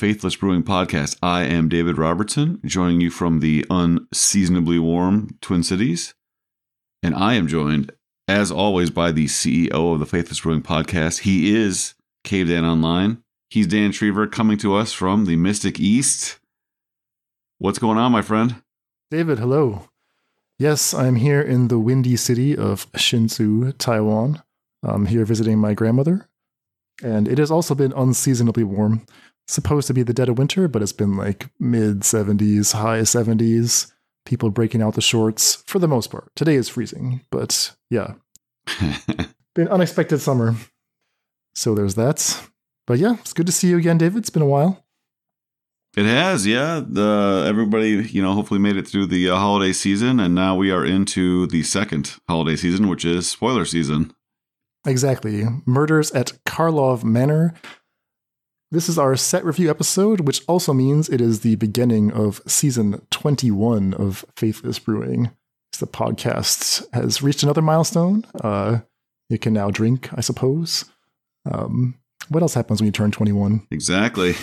Faithless Brewing Podcast. I am David Robertson, joining you from the unseasonably warm Twin Cities. And I am joined, as always, by the CEO of the Faithless Brewing Podcast. He is Cave Dan Online. He's Dan Triever coming to us from the Mystic East. What's going on, my friend? David, hello. Yes, I'm here in the windy city of Hsinchu, Taiwan. I'm here visiting my grandmother. And it has also been unseasonably warm. Supposed to be the dead of winter, but it's been like mid 70s, high 70s. People breaking out the shorts for the most part. Today is freezing, but yeah. been unexpected summer. So there's that. But yeah, it's good to see you again, David. It's been a while. It has, yeah. The everybody, you know, hopefully made it through the uh, holiday season, and now we are into the second holiday season, which is spoiler season. Exactly. Murders at Karlov Manor. This is our set review episode, which also means it is the beginning of season 21 of Faithless Brewing. The podcast has reached another milestone. Uh, it can now drink, I suppose. Um, what else happens when you turn 21? Exactly.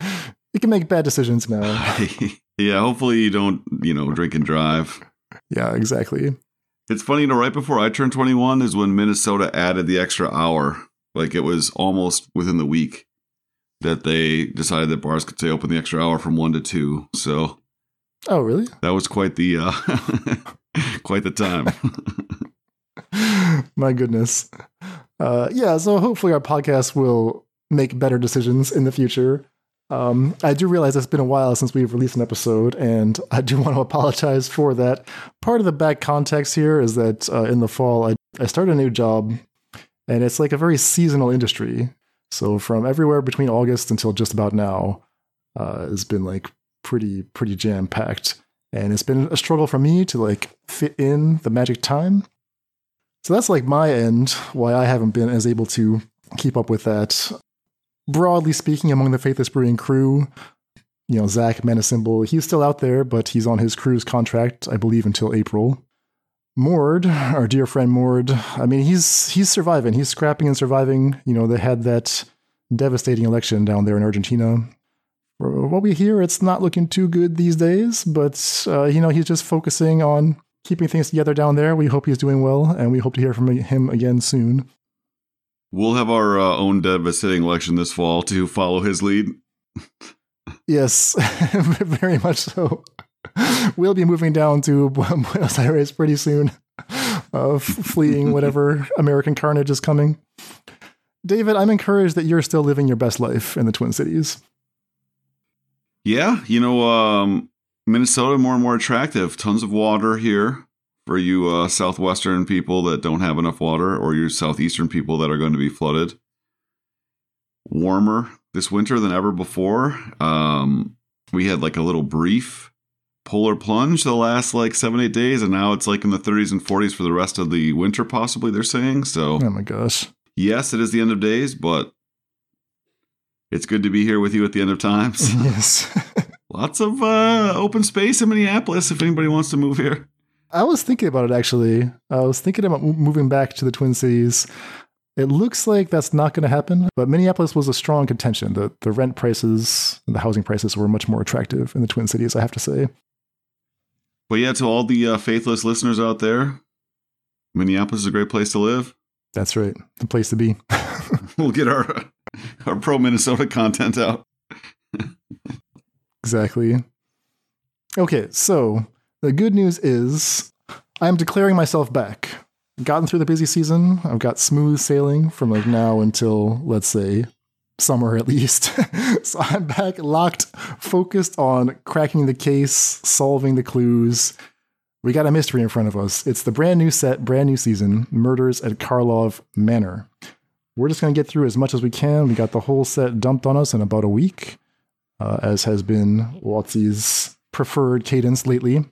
you can make bad decisions now. yeah, hopefully you don't, you know, drink and drive. Yeah, exactly. It's funny, you know, right before I turned 21 is when Minnesota added the extra hour. Like it was almost within the week that they decided that bars could stay open the extra hour from 1 to 2. So Oh, really? That was quite the uh quite the time. My goodness. Uh yeah, so hopefully our podcast will make better decisions in the future. Um, I do realize it's been a while since we've released an episode, and I do want to apologize for that. Part of the back context here is that uh, in the fall, I, I started a new job, and it's like a very seasonal industry. So from everywhere between August until just about now, uh, has been like pretty pretty jam packed, and it's been a struggle for me to like fit in the magic time. So that's like my end. Why I haven't been as able to keep up with that broadly speaking, among the Faithless Brewing crew, you know, Zach Menasymbol, he's still out there, but he's on his cruise contract, I believe, until April. Mord, our dear friend Mord, I mean, he's he's surviving. He's scrapping and surviving. You know, they had that devastating election down there in Argentina. For what we hear, it's not looking too good these days, but, uh, you know, he's just focusing on keeping things together down there. We hope he's doing well, and we hope to hear from him again soon. We'll have our uh, own devastating election this fall to follow his lead. yes, very much so. We'll be moving down to Buenos Aires pretty soon, uh, fleeing whatever American carnage is coming. David, I'm encouraged that you're still living your best life in the Twin Cities. Yeah, you know, um, Minnesota more and more attractive. Tons of water here for you uh, southwestern people that don't have enough water, or you southeastern people that are going to be flooded. Warmer this winter than ever before. Um, we had like a little brief polar plunge the last like seven eight days, and now it's like in the 30s and 40s for the rest of the winter. Possibly they're saying so. Oh my gosh! Yes, it is the end of days, but it's good to be here with you at the end of times. Yes. Lots of uh, open space in Minneapolis if anybody wants to move here. I was thinking about it actually. I was thinking about moving back to the Twin Cities. It looks like that's not going to happen, but Minneapolis was a strong contention. The the rent prices and the housing prices were much more attractive in the Twin Cities, I have to say. But yeah, to all the uh, faithless listeners out there, Minneapolis is a great place to live. That's right, the place to be. we'll get our our pro Minnesota content out. exactly. Okay, so the good news is I'm declaring myself back. Gotten through the busy season. I've got smooth sailing from like now until let's say summer at least. so I'm back locked, focused on cracking the case, solving the clues. We got a mystery in front of us. It's the brand new set, brand new season, Murders at Karlov Manor. We're just going to get through as much as we can. We got the whole set dumped on us in about a week, uh, as has been WotC's preferred cadence lately.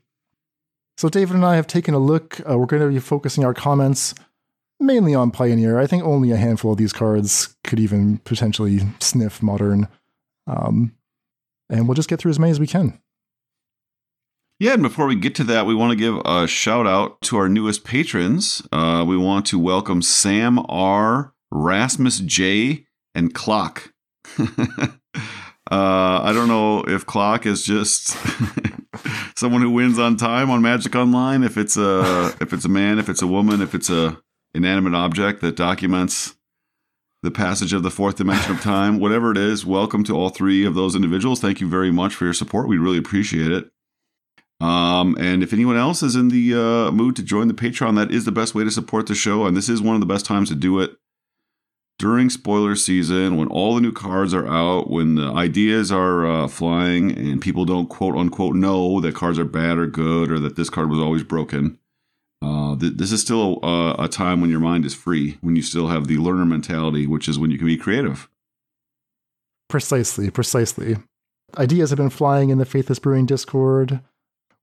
So David and I have taken a look. Uh, we're going to be focusing our comments mainly on Pioneer. I think only a handful of these cards could even potentially sniff Modern. Um, and we'll just get through as many as we can. Yeah, and before we get to that, we want to give a shout out to our newest patrons. Uh, we want to welcome Sam R., Rasmus J., and Clock. Uh, I don't know if clock is just someone who wins on time on Magic Online. If it's a if it's a man, if it's a woman, if it's a inanimate object that documents the passage of the fourth dimension of time, whatever it is. Welcome to all three of those individuals. Thank you very much for your support. We really appreciate it. Um, and if anyone else is in the uh, mood to join the Patreon, that is the best way to support the show. And this is one of the best times to do it during spoiler season when all the new cards are out, when the ideas are uh, flying, and people don't quote unquote know that cards are bad or good or that this card was always broken. Uh, th- this is still a, a time when your mind is free, when you still have the learner mentality, which is when you can be creative. Precisely, precisely. Ideas have been flying in the Faithless Brewing Discord.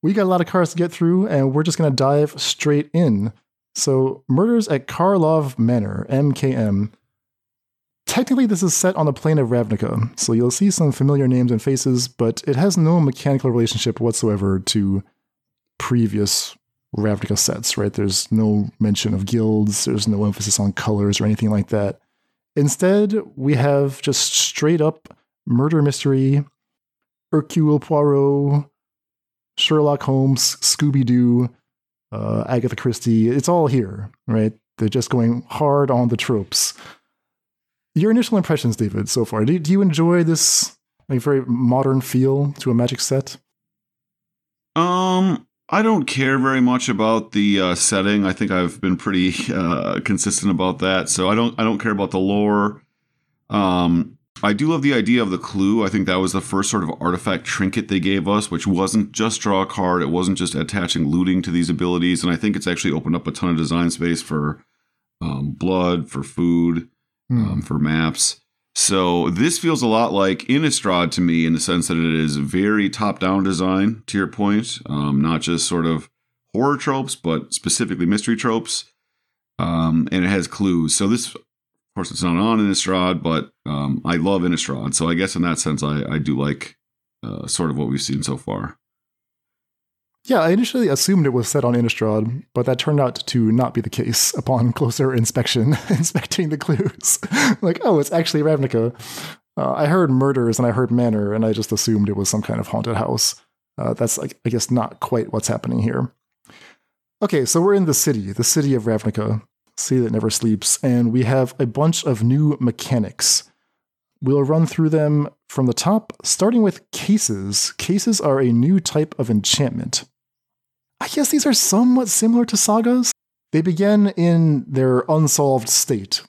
We got a lot of cards to get through, and we're just going to dive straight in. So, Murders at Karlov Manor, MKM. Technically, this is set on the plane of Ravnica, so you'll see some familiar names and faces, but it has no mechanical relationship whatsoever to previous Ravnica sets, right? There's no mention of guilds, there's no emphasis on colors or anything like that. Instead, we have just straight up murder mystery, Hercule Poirot, Sherlock Holmes, Scooby Doo, uh, Agatha Christie. It's all here, right? They're just going hard on the tropes. Your initial impressions, David, so far. Do, do you enjoy this like very modern feel to a magic set? Um, I don't care very much about the uh, setting. I think I've been pretty uh, consistent about that. So I don't I don't care about the lore. Um, I do love the idea of the clue. I think that was the first sort of artifact trinket they gave us, which wasn't just draw a card. It wasn't just attaching looting to these abilities, and I think it's actually opened up a ton of design space for um, blood, for food, mm. um, for maps. So this feels a lot like Innistrad to me in the sense that it is very top-down design. To your point, um, not just sort of horror tropes, but specifically mystery tropes. Um, and it has clues. So this, of course, it's not on Innistrad, but um, I love Innistrad. So I guess in that sense, I, I do like uh, sort of what we've seen so far. Yeah, I initially assumed it was set on Innistrad, but that turned out to not be the case upon closer inspection, inspecting the clues. like, oh, it's actually Ravnica. Uh, I heard murders and I heard manor, and I just assumed it was some kind of haunted house. Uh, that's, I guess, not quite what's happening here. Okay, so we're in the city, the city of Ravnica, city that never sleeps, and we have a bunch of new mechanics. We'll run through them from the top, starting with cases. Cases are a new type of enchantment. I guess these are somewhat similar to sagas. They begin in their unsolved state.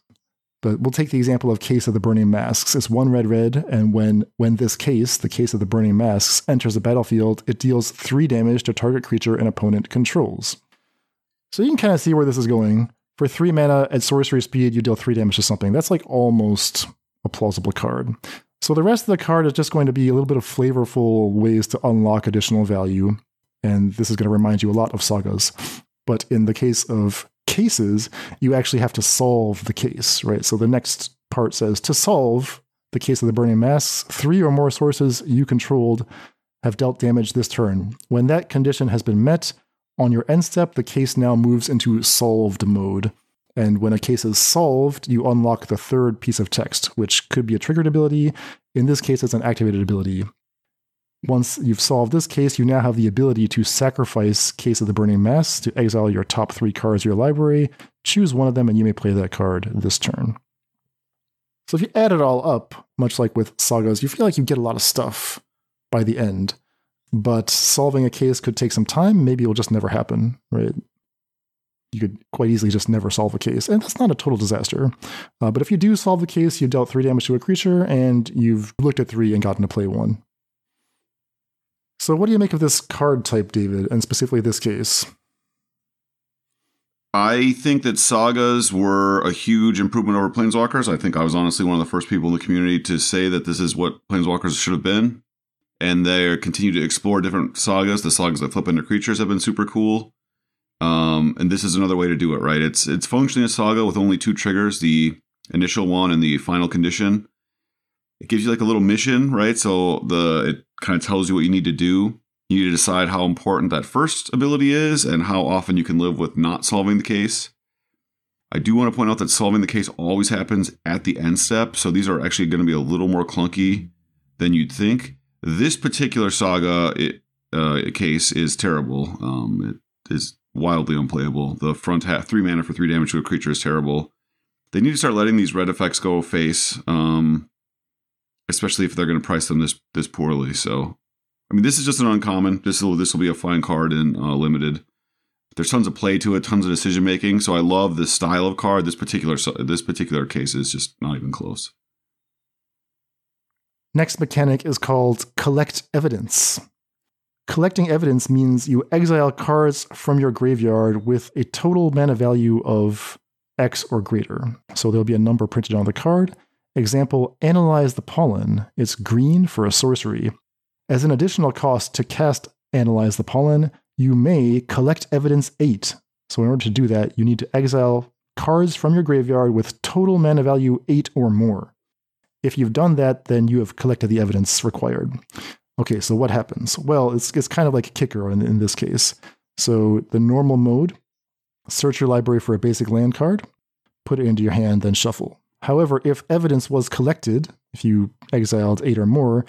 But we'll take the example of Case of the Burning Masks. It's one red red, and when when this case, the Case of the Burning Masks, enters the battlefield, it deals three damage to target creature an opponent controls. So you can kind of see where this is going. For three mana at sorcery speed, you deal three damage to something. That's like almost a plausible card. So the rest of the card is just going to be a little bit of flavorful ways to unlock additional value and this is going to remind you a lot of sagas. But in the case of cases, you actually have to solve the case, right? So the next part says to solve the case of the burning masks, three or more sources you controlled have dealt damage this turn. When that condition has been met, on your end step, the case now moves into solved mode. And when a case is solved, you unlock the third piece of text, which could be a triggered ability. In this case, it's an activated ability. Once you've solved this case, you now have the ability to sacrifice Case of the Burning Masks to exile your top three cards of your library. Choose one of them, and you may play that card this turn. So if you add it all up, much like with sagas, you feel like you get a lot of stuff by the end. But solving a case could take some time. Maybe it will just never happen, right? You could quite easily just never solve a case, and that's not a total disaster. Uh, but if you do solve the case, you've dealt three damage to a creature, and you've looked at three and gotten to play one. So, what do you make of this card type, David, and specifically this case? I think that sagas were a huge improvement over planeswalkers. I think I was honestly one of the first people in the community to say that this is what planeswalkers should have been. And they continue to explore different sagas. The sagas that flip into creatures have been super cool. Um, and this is another way to do it, right? It's it's functionally a saga with only two triggers, the initial one and the final condition it gives you like a little mission, right? So the it kind of tells you what you need to do. You need to decide how important that first ability is and how often you can live with not solving the case. I do want to point out that solving the case always happens at the end step, so these are actually going to be a little more clunky than you'd think. This particular saga it, uh, case is terrible. Um, it is wildly unplayable. The front half, three mana for three damage to a creature is terrible. They need to start letting these red effects go face, um, especially if they're going to price them this this poorly. So, I mean, this is just an uncommon. This will this will be a fine card in uh, limited. There's tons of play to it, tons of decision making. So I love this style of card. This particular this particular case is just not even close. Next mechanic is called collect evidence. Collecting evidence means you exile cards from your graveyard with a total mana value of X or greater. So there'll be a number printed on the card. Example, Analyze the Pollen. It's green for a sorcery. As an additional cost to cast Analyze the Pollen, you may collect evidence 8. So in order to do that, you need to exile cards from your graveyard with total mana value 8 or more. If you've done that, then you have collected the evidence required. Okay, so what happens? Well, it's, it's kind of like a kicker in, in this case. So the normal mode, search your library for a basic land card, put it into your hand, then shuffle. However, if evidence was collected, if you exiled eight or more,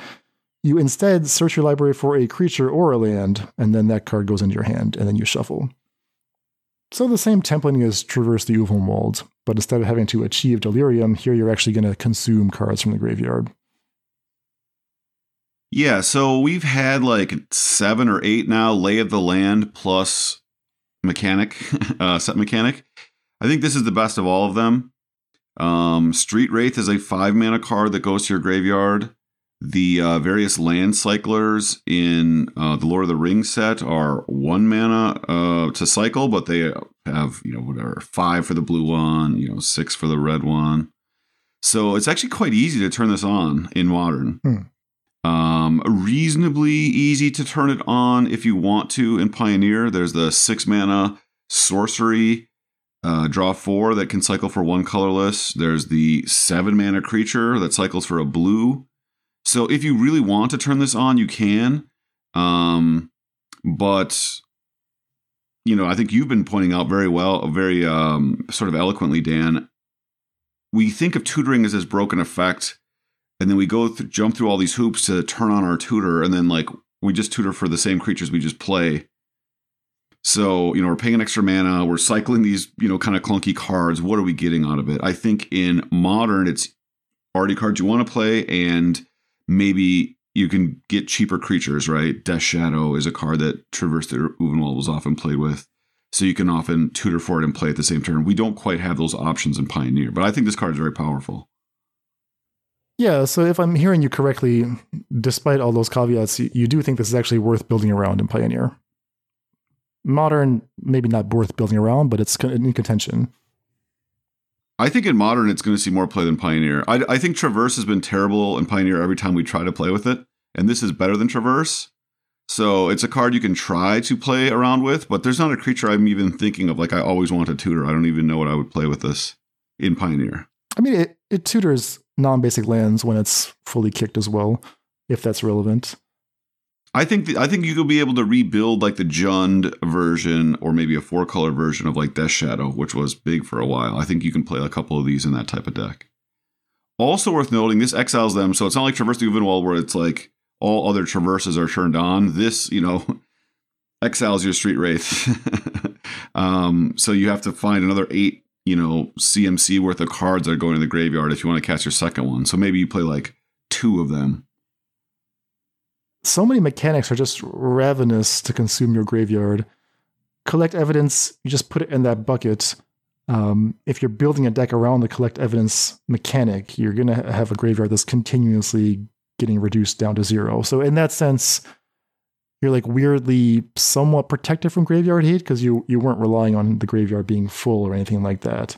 you instead search your library for a creature or a land, and then that card goes into your hand, and then you shuffle. So the same templating as Traverse the Ulvenwald, but instead of having to achieve Delirium, here you're actually going to consume cards from the graveyard. Yeah, so we've had like seven or eight now lay of the land plus mechanic, uh, set mechanic. I think this is the best of all of them. Um, Street Wraith is a five mana card that goes to your graveyard. The uh, various land cyclers in uh, the Lord of the Rings set are one mana uh, to cycle, but they have you know whatever five for the blue one, you know six for the red one. So it's actually quite easy to turn this on in modern. Hmm. Um, reasonably easy to turn it on if you want to in Pioneer. There's the six mana sorcery uh, draw four that can cycle for one colorless. There's the seven mana creature that cycles for a blue. So if you really want to turn this on, you can. Um, but you know, I think you've been pointing out very well, very um, sort of eloquently, Dan. We think of tutoring as this broken effect and then we go th- jump through all these hoops to turn on our tutor and then like we just tutor for the same creatures we just play so you know we're paying an extra mana we're cycling these you know kind of clunky cards. What are we getting out of it? I think in modern it's already cards you want to play and maybe you can get cheaper creatures right? Death shadow is a card that traverse the Ulvenwald was often played with. So you can often tutor for it and play at the same turn. We don't quite have those options in pioneer but i think this card is very powerful. Yeah, so if I'm hearing you correctly, despite all those caveats, you do think this is actually worth building around in Pioneer. Modern, maybe not worth building around, but it's in contention. I think in modern it's going to see more play than Pioneer. I, I, think Traverse has been terrible in Pioneer every time we try to play with it, and this is better than Traverse. So it's a card you can try to play around with, but there's not a creature I'm even thinking of. Like I always want to tutor. I don't even know what I would play with this in Pioneer. I mean, it, it tutors non-basic lands when it's fully kicked as well, if that's relevant. I think the, I think you could be able to rebuild like the Jund version or maybe a four color version of like Death Shadow, which was big for a while. I think you can play a couple of these in that type of deck. Also worth noting, this exiles them, so it's not like Traverse the Ulvenwald where it's like all other traverses are turned on. This, you know, exiles your Street Wraith. um, so you have to find another eight you know, CMC worth of cards that are going in the graveyard if you want to cast your second one. So maybe you play like two of them. So many mechanics are just ravenous to consume your graveyard. Collect evidence, you just put it in that bucket. Um, if you're building a deck around the collect evidence mechanic, you're going to have a graveyard that's continuously getting reduced down to zero. So, in that sense, you're like weirdly somewhat protected from graveyard hate because you you weren't relying on the graveyard being full or anything like that.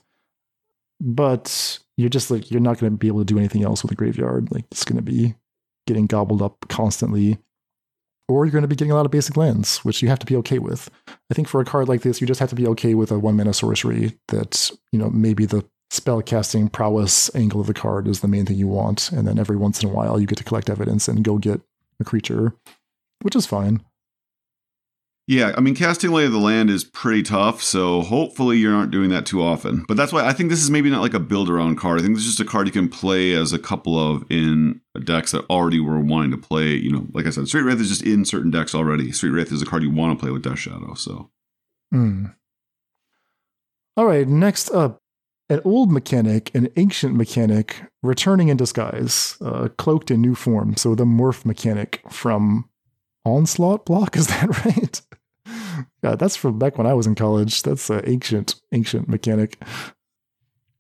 But you're just like you're not going to be able to do anything else with the graveyard. Like it's going to be getting gobbled up constantly, or you're going to be getting a lot of basic lands, which you have to be okay with. I think for a card like this, you just have to be okay with a one mana sorcery that you know maybe the spell casting prowess angle of the card is the main thing you want, and then every once in a while you get to collect evidence and go get a creature which is fine. Yeah, I mean, casting Lay of the Land is pretty tough, so hopefully you aren't doing that too often. But that's why I think this is maybe not like a build around card. I think this is just a card you can play as a couple of in decks that already were wanting to play. You know, like I said, Street Wraith is just in certain decks already. Street Wraith is a card you want to play with Death Shadow, so. Mm. All right, next up, an old mechanic, an ancient mechanic, returning in disguise, uh, cloaked in new form. So the morph mechanic from Onslaught block, is that right? Yeah, that's from back when I was in college. That's an ancient, ancient mechanic.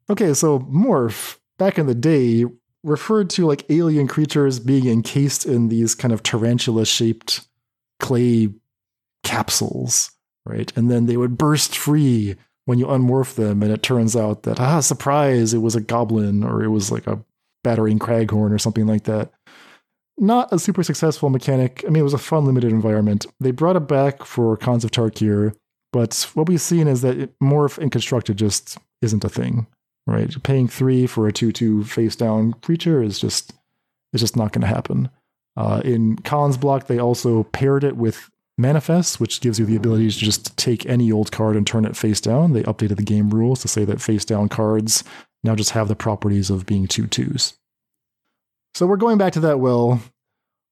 Okay, so morph back in the day referred to like alien creatures being encased in these kind of tarantula shaped clay capsules, right? And then they would burst free when you unmorph them, and it turns out that ah, surprise, it was a goblin or it was like a battering craghorn or something like that not a super successful mechanic. I mean, it was a fun limited environment. They brought it back for Khans of Tarkir, but what we've seen is that morph and constructed just isn't a thing, right? Paying three for a two-two face-down creature is just is just not going to happen. Uh, in Khans block, they also paired it with Manifest, which gives you the ability to just take any old card and turn it face down. They updated the game rules to say that face down cards now just have the properties of being two twos. So we're going back to that well.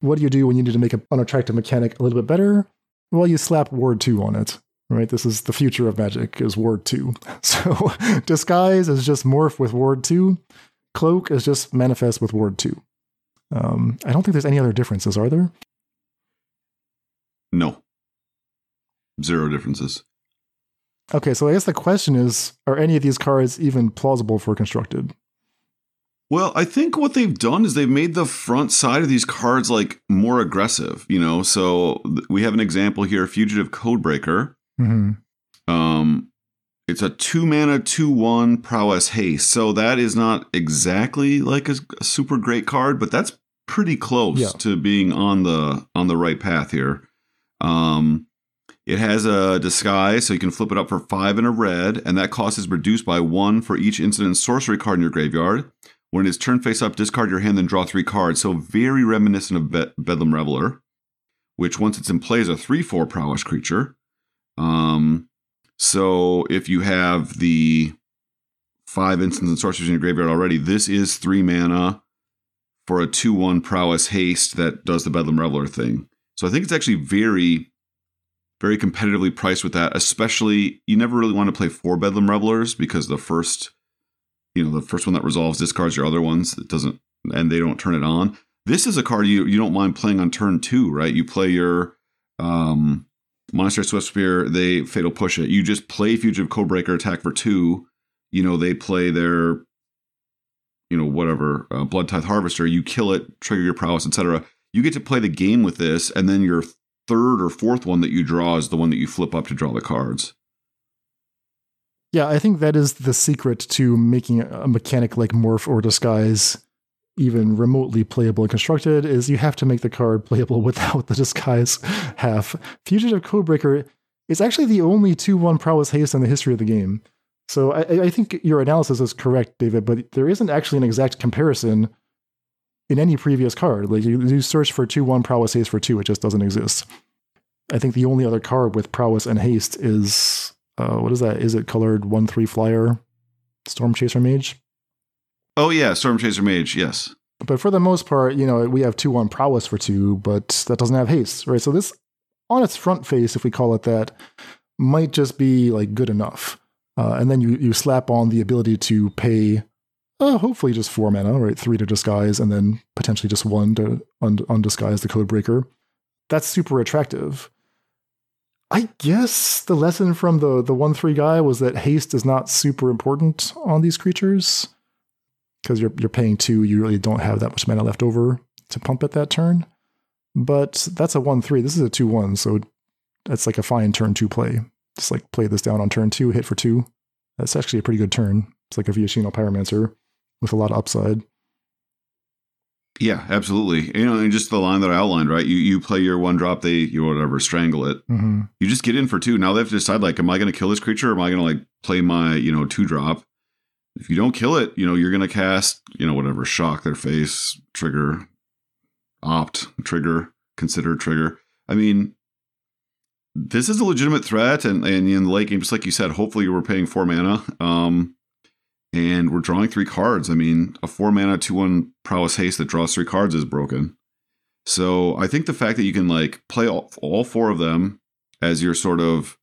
What do you do when you need to make an unattractive mechanic a little bit better? Well, you slap Ward 2 on it. Right? This is the future of magic is Ward 2. So disguise is just morph with Ward 2. Cloak is just manifest with Ward 2. Um, I don't think there's any other differences, are there? No. Zero differences. Okay, so I guess the question is are any of these cards even plausible for constructed? Well, I think what they've done is they've made the front side of these cards like more aggressive, you know. So we have an example here: Fugitive Codebreaker. Mm-hmm. Um, it's a two mana, two one prowess haste. So that is not exactly like a, a super great card, but that's pretty close yeah. to being on the on the right path here. Um, it has a disguise, so you can flip it up for five and a red, and that cost is reduced by one for each instant sorcery card in your graveyard. When it's turned face up, discard your hand, then draw three cards. So very reminiscent of Be- Bedlam Reveler, which once it's in play is a three-four prowess creature. Um, so if you have the five instants and sorceries in your graveyard already, this is three mana for a two-one prowess haste that does the Bedlam Reveler thing. So I think it's actually very, very competitively priced with that. Especially, you never really want to play four Bedlam Revelers because the first you know the first one that resolves discards your other ones that doesn't and they don't turn it on. This is a card you you don't mind playing on turn two right? You play your um monastery Swiftspear they fatal push it. You just play fugitive codebreaker attack for two. You know they play their you know whatever uh, blood tithe harvester. You kill it trigger your prowess etc you get to play the game with this and then your third or fourth one that you draw is the one that you flip up to draw the cards yeah, I think that is the secret to making a mechanic like morph or disguise even remotely playable and constructed is you have to make the card playable without the disguise half. Fugitive Codebreaker is actually the only 2-1 prowess haste in the history of the game. So I, I think your analysis is correct, David, but there isn't actually an exact comparison in any previous card. Like you, you search for 2-1 prowess haste for 2, it just doesn't exist. I think the only other card with prowess and haste is uh, what is that? Is it colored one three flyer, Storm Chaser Mage? Oh yeah, Storm Chaser Mage. Yes. But for the most part, you know, we have two one prowess for two, but that doesn't have haste, right? So this, on its front face, if we call it that, might just be like good enough. Uh, and then you you slap on the ability to pay, uh, hopefully just four mana, right? Three to disguise, and then potentially just one to un- undisguise the code breaker. That's super attractive. I guess the lesson from the the one three guy was that haste is not super important on these creatures because you're you're paying two. You really don't have that much mana left over to pump at that turn. But that's a one three. This is a two one, so that's like a fine turn two play. Just like play this down on turn two, hit for two. That's actually a pretty good turn. It's like a Viashino Pyromancer with a lot of upside. Yeah, absolutely. You know, and just the line that I outlined, right? You you play your one drop, they you whatever strangle it. Mm-hmm. You just get in for two. Now they have to decide like, am I going to kill this creature? or Am I going to like play my you know two drop? If you don't kill it, you know you're going to cast you know whatever shock their face, trigger, opt, trigger, consider trigger. I mean, this is a legitimate threat, and, and in the late game, just like you said, hopefully we're paying four mana. Um, and we're drawing three cards. I mean, a four mana, two one prowess haste that draws three cards is broken. So I think the fact that you can like play all, all four of them as your sort of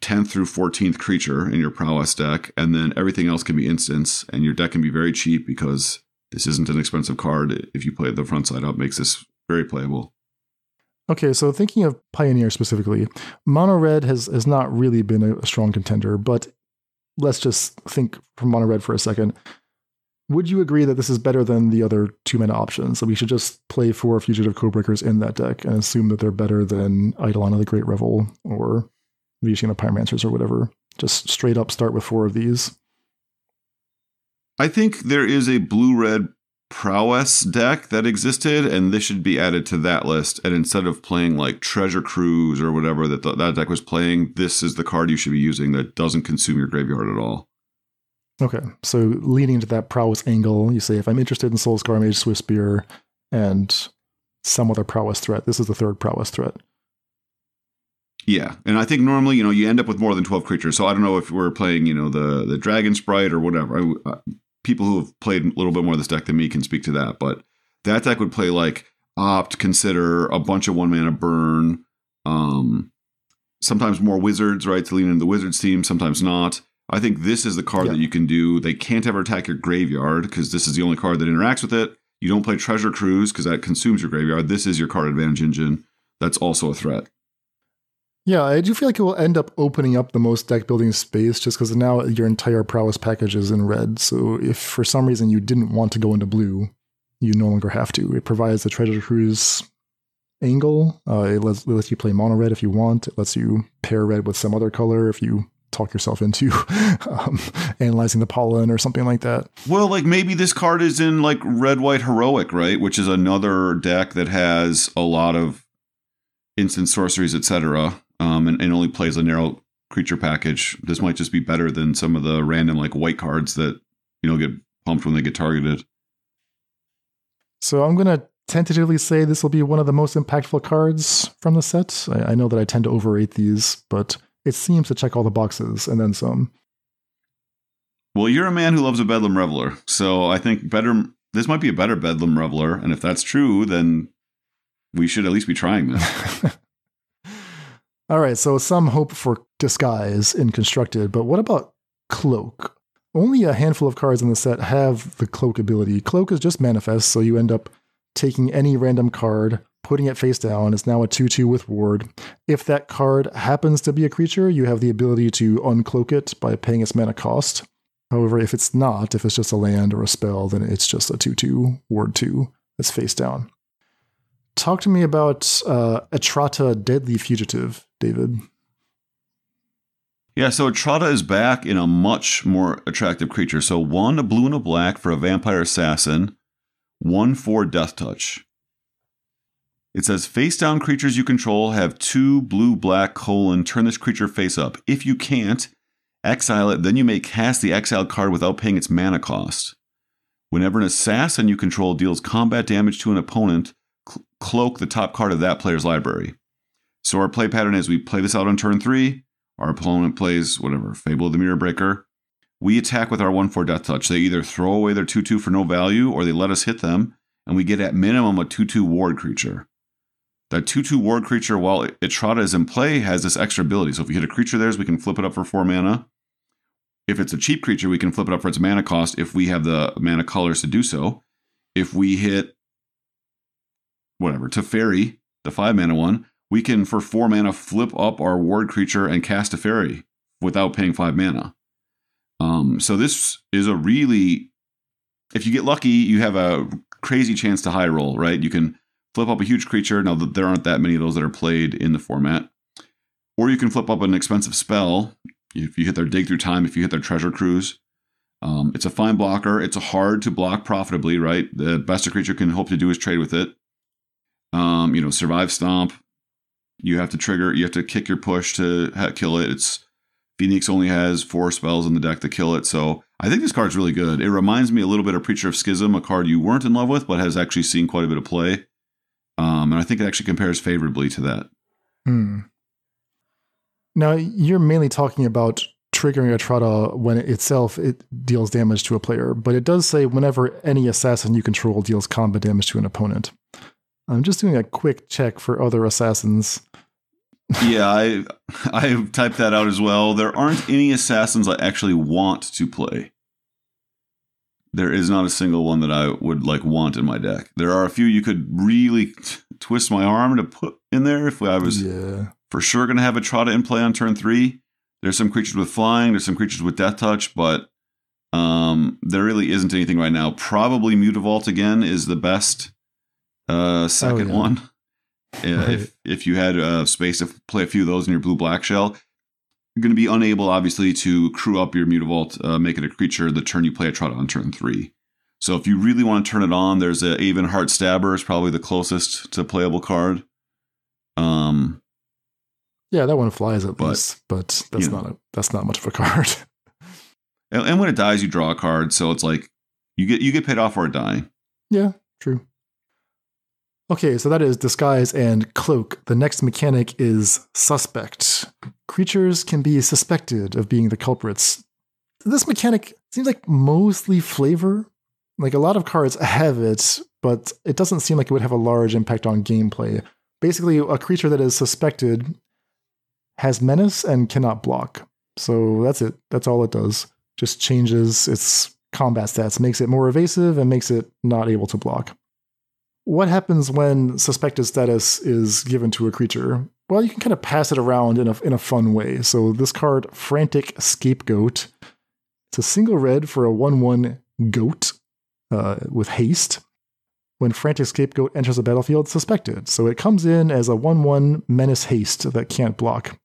10th through 14th creature in your prowess deck, and then everything else can be instants, and your deck can be very cheap because this isn't an expensive card. If you play the front side up, makes this very playable. Okay, so thinking of Pioneer specifically, Mono Red has, has not really been a strong contender, but let's just think from Mono Red for a second. Would you agree that this is better than the other two mana options? That we should just play four Fugitive Codebreakers in that deck and assume that they're better than Eidolon of the Great Revel or Vision of Pyromancers or whatever? Just straight up start with four of these. I think there is a blue red prowess deck that existed, and this should be added to that list. And instead of playing like Treasure Cruise or whatever that that deck was playing, this is the card you should be using that doesn't consume your graveyard at all. Okay, so leading to that prowess angle, you say if I'm interested in Soulscar Mage Swiftspear and some other prowess threat, this is the third prowess threat. Yeah, and I think normally you know you end up with more than twelve creatures. So I don't know if we're playing you know the the dragon sprite or whatever. I, uh, people who have played a little bit more of this deck than me can speak to that. But that deck would play like opt, consider a bunch of one mana burn. Um, sometimes more wizards, right? To lean into the wizards team, sometimes not. I think this is the card yeah. that you can do. They can't ever attack your graveyard because this is the only card that interacts with it. You don't play Treasure Cruise because that consumes your graveyard. This is your card advantage engine. That's also a threat. Yeah, I do feel like it will end up opening up the most deck building space just because now your entire prowess package is in red. So if for some reason you didn't want to go into blue, you no longer have to. It provides the Treasure Cruise angle. Uh, it, lets, it lets you play mono red if you want. It lets you pair red with some other color if you talk yourself into um, analyzing the pollen or something like that. Well, like maybe this card is in like red white heroic, right? Which is another deck that has a lot of instant sorceries, etc um, and, and only plays a narrow creature package. This might just be better than some of the random like white cards that you know get pumped when they get targeted. So I'm gonna tentatively say this will be one of the most impactful cards from the set. I, I know that I tend to overrate these, but it seems to check all the boxes and then some. Well, you're a man who loves a Bedlam Reveler, so I think better. This might be a better Bedlam Reveler, and if that's true, then we should at least be trying this. All right, so some hope for disguise in constructed, but what about cloak? Only a handful of cards in the set have the cloak ability. Cloak is just manifest, so you end up taking any random card, putting it face down. It's now a 2 2 with ward. If that card happens to be a creature, you have the ability to uncloak it by paying its mana cost. However, if it's not, if it's just a land or a spell, then it's just a 2 2 ward 2 that's face down. Talk to me about uh, Etrata Deadly Fugitive, David. Yeah, so Etrata is back in a much more attractive creature. So one, a blue and a black for a vampire assassin, one for death touch. It says face down creatures you control have two blue black colon, turn this creature face up. If you can't, exile it, then you may cast the exiled card without paying its mana cost. Whenever an assassin you control deals combat damage to an opponent, cloak the top card of that player's library. So our play pattern is we play this out on turn three. Our opponent plays whatever, Fable of the Mirror Breaker. We attack with our 1 4 Death Touch. They either throw away their 2 2 for no value or they let us hit them, and we get at minimum a 2 2 ward creature. That 2 2 ward creature, while Etrata is in play, has this extra ability. So if we hit a creature theirs, we can flip it up for 4 mana. If it's a cheap creature, we can flip it up for its mana cost if we have the mana colors to do so. If we hit whatever, Teferi, the five mana one, we can for four mana flip up our ward creature and cast Teferi without paying five mana. Um, so this is a really, if you get lucky, you have a crazy chance to high roll, right? You can flip up a huge creature. Now there aren't that many of those that are played in the format, or you can flip up an expensive spell. If you hit their dig through time, if you hit their treasure cruise, um, it's a fine blocker. It's hard to block profitably, right? The best a creature can hope to do is trade with it. Um, you know, survive stomp. You have to trigger. You have to kick your push to kill it. Izzet Phoenix only has four spells in the deck to kill it. So I think this card's really good. It reminds me a little bit of Preacher of Schism, a card you weren't in love with, but has actually seen quite a bit of play. Um, and I think it actually compares favorably to that. Hmm. Now you're mainly talking about triggering Etrata when it itself it deals damage to a player, but it does say whenever any assassin you control deals combat damage to an opponent. I'm just doing a quick check for other assassins. yeah, I I typed that out as well. There aren't any assassins I actually want to play. There is not a single one that I would like want in my deck. There are a few you could really t- twist my arm to put in there if I was Yeah. for sure going to have Etrata in play on turn three. There's some creatures with flying. There's some creatures with death touch, but um, there really isn't anything right now. Probably Mutavault again is the best uh, second yeah. one. Uh, Right. If if you had uh, space to play a few of those in your blue black shell, you're going to be unable, obviously, to crew up your Mutavault, uh, make it a creature the turn you play Etrata on turn three. So if you really want to turn it on, there's a Avon Heart Stabber is probably the closest to playable card. Um, Yeah, that one flies at But, least, but that's you know. not a, that's not much of a card. And, and when it dies, you draw a card. So it's like you get you get paid off for it dying. yeah, true. Okay, so that is disguise and cloak. The next mechanic is suspect. Creatures can be suspected of being the culprits. This mechanic seems like mostly flavor. Like a lot of cards have it, but it doesn't seem like it would have a large impact on gameplay. Basically, a creature that is suspected has menace and cannot block. So that's it. That's all it does. Just changes its combat stats, makes it more evasive, and makes it not able to block. What happens when suspected status is given to a creature? Well, you can kind of pass it around in a, in a fun way. So this card, Frantic Scapegoat, it's a single red for a 1 1 goat uh, with haste. When Frantic Scapegoat enters the battlefield, suspected. So it comes in as a 1 1 menace haste that can't block.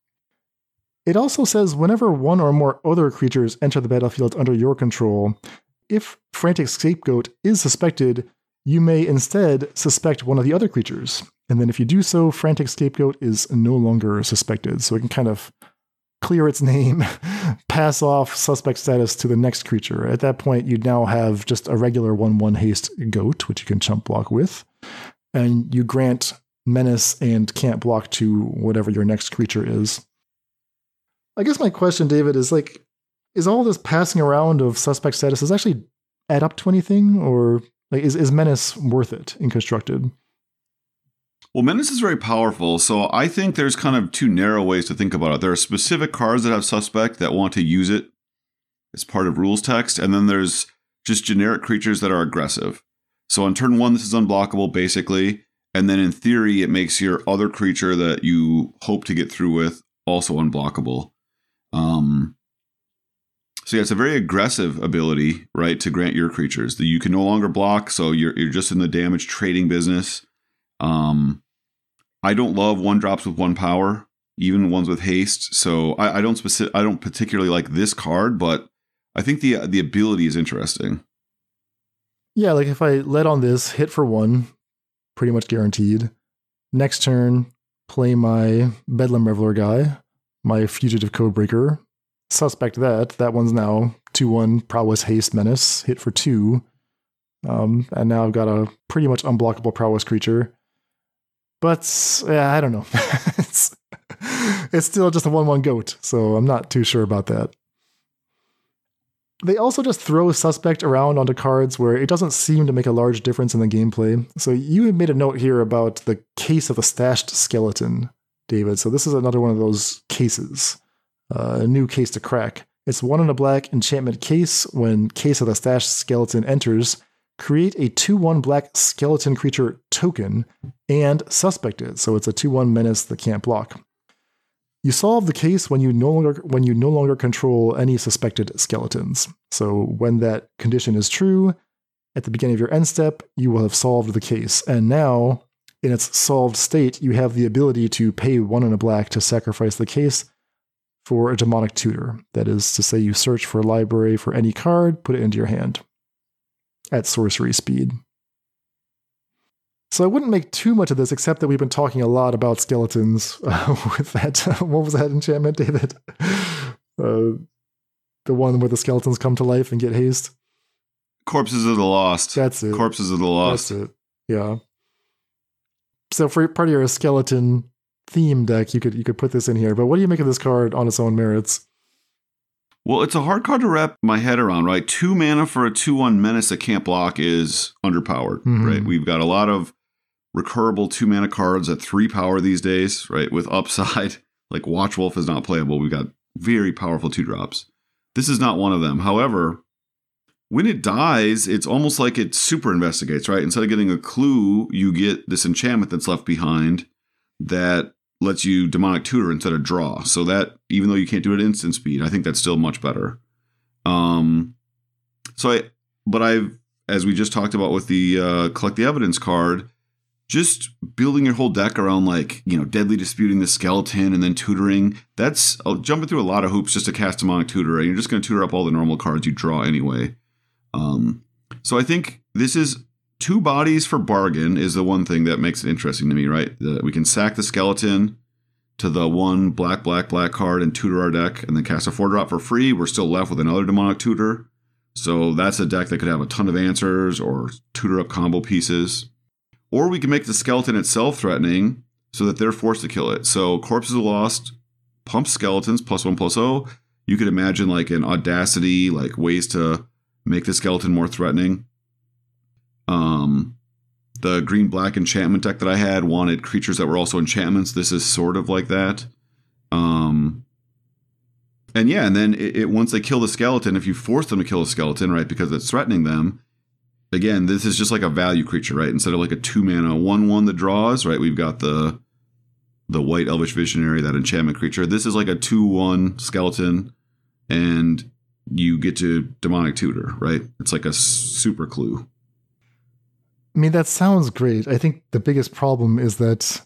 It also says whenever one or more other creatures enter the battlefield under your control, if Frantic Scapegoat is suspected, you may instead suspect one of the other creatures. And then if you do so, Frantic Scapegoat is no longer suspected. So it can kind of clear its name, pass off suspect status to the next creature. At that point, you'd now have just a regular 1 1 haste goat, which you can chump block with. And you grant menace and can't block to whatever your next creature is. I guess my question, David, is like, is all this passing around of suspect status is actually add up to anything, or like is, is menace worth it in constructed? Well, Menace is very powerful, so I think there's kind of two narrow ways to think about it. There are specific cards that have suspect that want to use it as part of rules text, and then there's just generic creatures that are aggressive. So on turn one, this is unblockable, basically, and then in theory, it makes your other creature that you hope to get through with also unblockable. Um, so yeah, it's a very aggressive ability, right, to grant your creatures that you can no longer block. So you're you're just in the damage trading business. Um, I don't love one drops with one power, even ones with haste. So I, I don't specific, I don't particularly like this card, but I think the the ability is interesting. Yeah, like if I let on this, hit for one, pretty much guaranteed. Next turn, play my Bedlam Reveler guy, my Fugitive Codebreaker. Suspect that. That one's now 2 1 Prowess Haste Menace, hit for two. Um, and now I've got a pretty much unblockable Prowess creature. But yeah, I don't know. it's, it's still just a 1 1 goat, so I'm not too sure about that. They also just throw suspect around onto cards where it doesn't seem to make a large difference in the gameplay. So you made a note here about the case of the stashed skeleton, David. So this is another one of those cases, a new case to crack. It's one in a black enchantment case. When case of the stashed skeleton enters, create a 2 1 black skeleton creature token and suspect it. So it's a 2 1 menace that can't block. You solve the case when you no longer when you no longer control any suspected skeletons. So when that condition is true, at the beginning of your end step, you will have solved the case. And now, in its solved state, you have the ability to pay one in a black to sacrifice the case for a demonic tutor. That is to say, you search for a library for any card, put it into your hand at sorcery speed. So I wouldn't make too much of this, except that we've been talking a lot about skeletons uh, with that. what was that enchantment, David? Uh, the one where the skeletons come to life and get haste. Corpses of the Lost. That's it. Corpses of the Lost. That's it. Yeah. So for part of your skeleton theme deck, you could you could put this in here. But what do you make of this card on its own merits? Well, it's a hard card to wrap my head around, right? Two mana for a 2 1 menace that can't block is underpowered, mm-hmm. right? We've got a lot of recurable two mana cards at three power these days, right? With upside, like Watch Wolf is not playable. We've got very powerful two drops. This is not one of them. However, when it dies, it's almost like it super investigates, right? Instead of getting a clue, you get this enchantment that's left behind that lets you demonic tutor instead of draw. So that even though you can't do it at instant speed, I think that's still much better. Um, so I, but I've as we just talked about with the uh, collect the evidence card, just building your whole deck around like you know deadly disputing the skeleton and then tutoring. That's uh, jumping through a lot of hoops just to cast demonic tutor, and you're just going to tutor up all the normal cards you draw anyway. Um, so I think this is two bodies for bargain is the one thing that makes it interesting to me, right? The, we can sack the skeleton to the one black, black, black card and tutor our deck, and then cast a four drop for free. We're still left with another demonic tutor. So that's a deck that could have a ton of answers or tutor up combo pieces. Or we can make the skeleton itself threatening so that they're forced to kill it. So corpses are lost, pump skeletons plus one plus O. You could imagine like an audacity, like ways to make the skeleton more threatening. Um, the green black enchantment deck that I had wanted creatures that were also enchantments. This is sort of like that. Um, and yeah, and then it, it, once they kill the skeleton, if you force them to kill a skeleton, right, because it's threatening them, again, this is just like a value creature, right? Instead of like a two mana one one that draws, right? We've got the the white elvish visionary, that enchantment creature. This is like a two one skeleton, and you get to demonic tutor, right? It's like a super clue. I mean, that sounds great. I think the biggest problem is that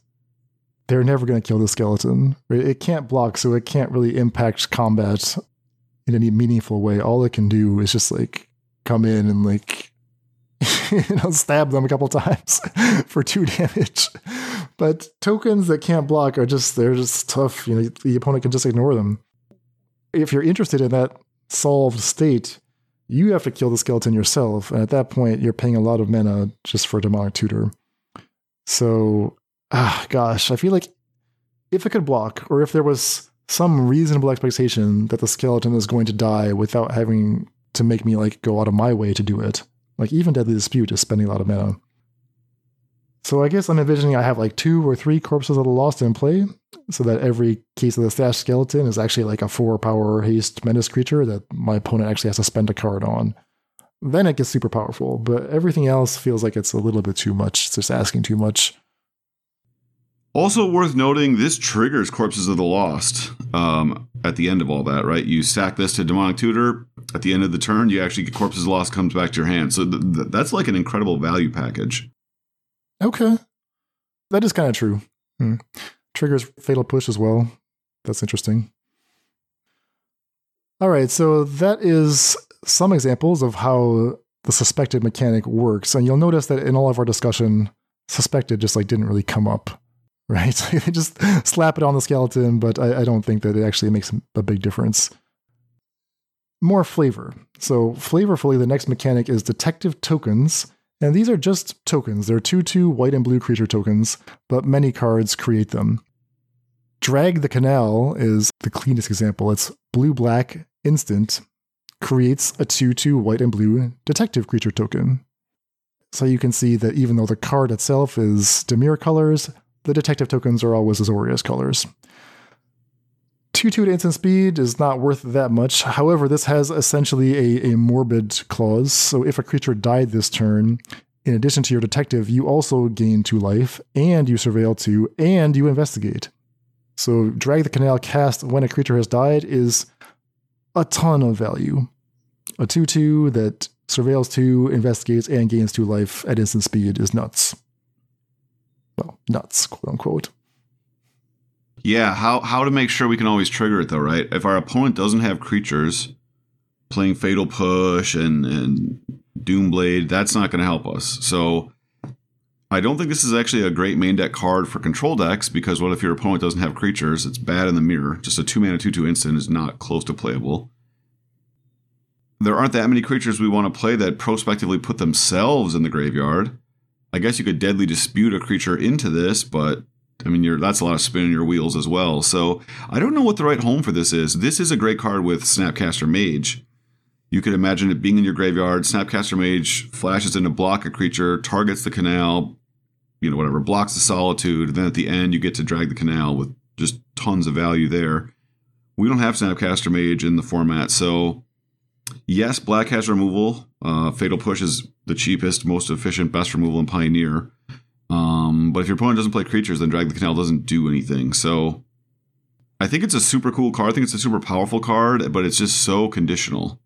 they're never going to kill the skeleton. It can't block, so it can't really impact combat in any meaningful way. All it can do is just like come in and like you know stab them a couple times for two damage. But tokens that can't block are just they're just tough. You know, the opponent can just ignore them. If you're interested in that solved state, you have to kill the skeleton yourself. And at that point, you're paying a lot of mana just for a demonic tutor. So, ah, gosh, I feel like if it could block, or if there was some reasonable expectation that the skeleton is going to die without having to make me like go out of my way to do it, like even Deadly Dispute is spending a lot of mana. So I guess I'm envisioning I have like two or three corpses of the lost in play, so that every case of the stash skeleton is actually like a four power haste menace creature that my opponent actually has to spend a card on. Then it gets super powerful, but everything else feels like it's a little bit too much. It's just asking too much. Also worth noting, this triggers Corpses of the Lost um, at the end of all that, right? You sack this to Demonic Tutor. At the end of the turn, you actually get Corpses Lost comes back to your hand. So th- th- that's like an incredible value package. Okay. That is kind of true. Hmm. Triggers Fatal Push as well. That's interesting. All right, so that is some examples of how the suspected mechanic works. And you'll notice that in all of our discussion, suspected just like didn't really come up, right? they just slap it on the skeleton, but I, I don't think that it actually makes a big difference. More flavor. So, flavorfully, the next mechanic is detective tokens, and these are just tokens. They're 2 2 white and blue creature tokens, but many cards create them. Drag the Canal is the cleanest example. It's blue black instant, creates a 2 2 white and blue detective creature token. So you can see that even though the card itself is Dimir colors, the detective tokens are always Azorius colors. 2 2 to instant speed is not worth that much. However, this has essentially a, a morbid clause. So if a creature died this turn, in addition to your detective, you also gain 2 life, and you surveil 2, and you investigate. So drag the canal cast when a creature has died is a ton of value. A 2 2 that surveils 2, investigates, and gains 2 life at instant speed is nuts. Well, nuts, quote unquote. Yeah, how how to make sure we can always trigger it though, right? If our opponent doesn't have creatures playing Fatal Push and and Doomblade, that's not going to help us. So I don't think this is actually a great main deck card for control decks because what if your opponent doesn't have creatures? It's bad in the mirror. Just a two mana two two instant is not close to playable. There aren't that many creatures we want to play that prospectively put themselves in the graveyard. I guess you could deadly dispute a creature into this, but I mean, that's a lot of spinning your wheels as well. So I don't know what the right home for this is. This is a great card with Snapcaster Mage. You could imagine it being in your graveyard. Snapcaster Mage flashes in to block a creature, targets the canal, you know, whatever, blocks the solitude. Then at the end, you get to drag the canal with just tons of value there. We don't have Snapcaster Mage in the format, so yes, Black has removal. Uh, Fatal Push is the cheapest, most efficient, best removal in Pioneer. Um, but if your opponent doesn't play creatures, then Drag the Canal doesn't do anything. So I think it's a super cool card. I think it's a super powerful card, but it's just so conditional.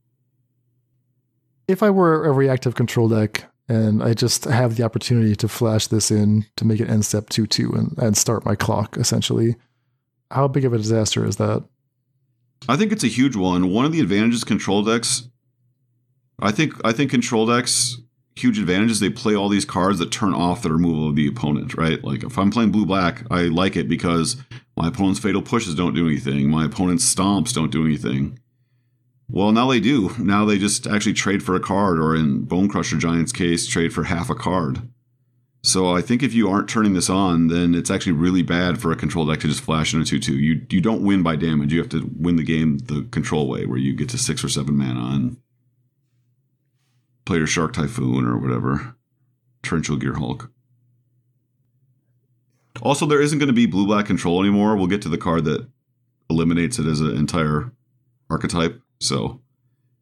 If I were a reactive control deck and I just have the opportunity to flash this in to make it end step 2 2 and, and start my clock, essentially, how big of a disaster is that? I think it's a huge one. One of the advantages control decks, I think, I think control decks huge advantage is they play all these cards that turn off the removal of the opponent, right? Like if I'm playing blue black, I like it because my opponent's fatal pushes don't do anything. My opponent's stomps don't do anything. Well, now they do. Now they just actually trade for a card, or in Bonecrusher Giant's case, trade for half a card. So I think if you aren't turning this on, then it's actually really bad for a control deck to just flash in a 2 2. You, you don't win by damage. You have to win the game the control way, where you get to six or seven mana and play your Shark Typhoon or whatever. Torrential Gearhulk. Also, there isn't going to be blue black control anymore. We'll get to the card that eliminates it as an entire archetype. So,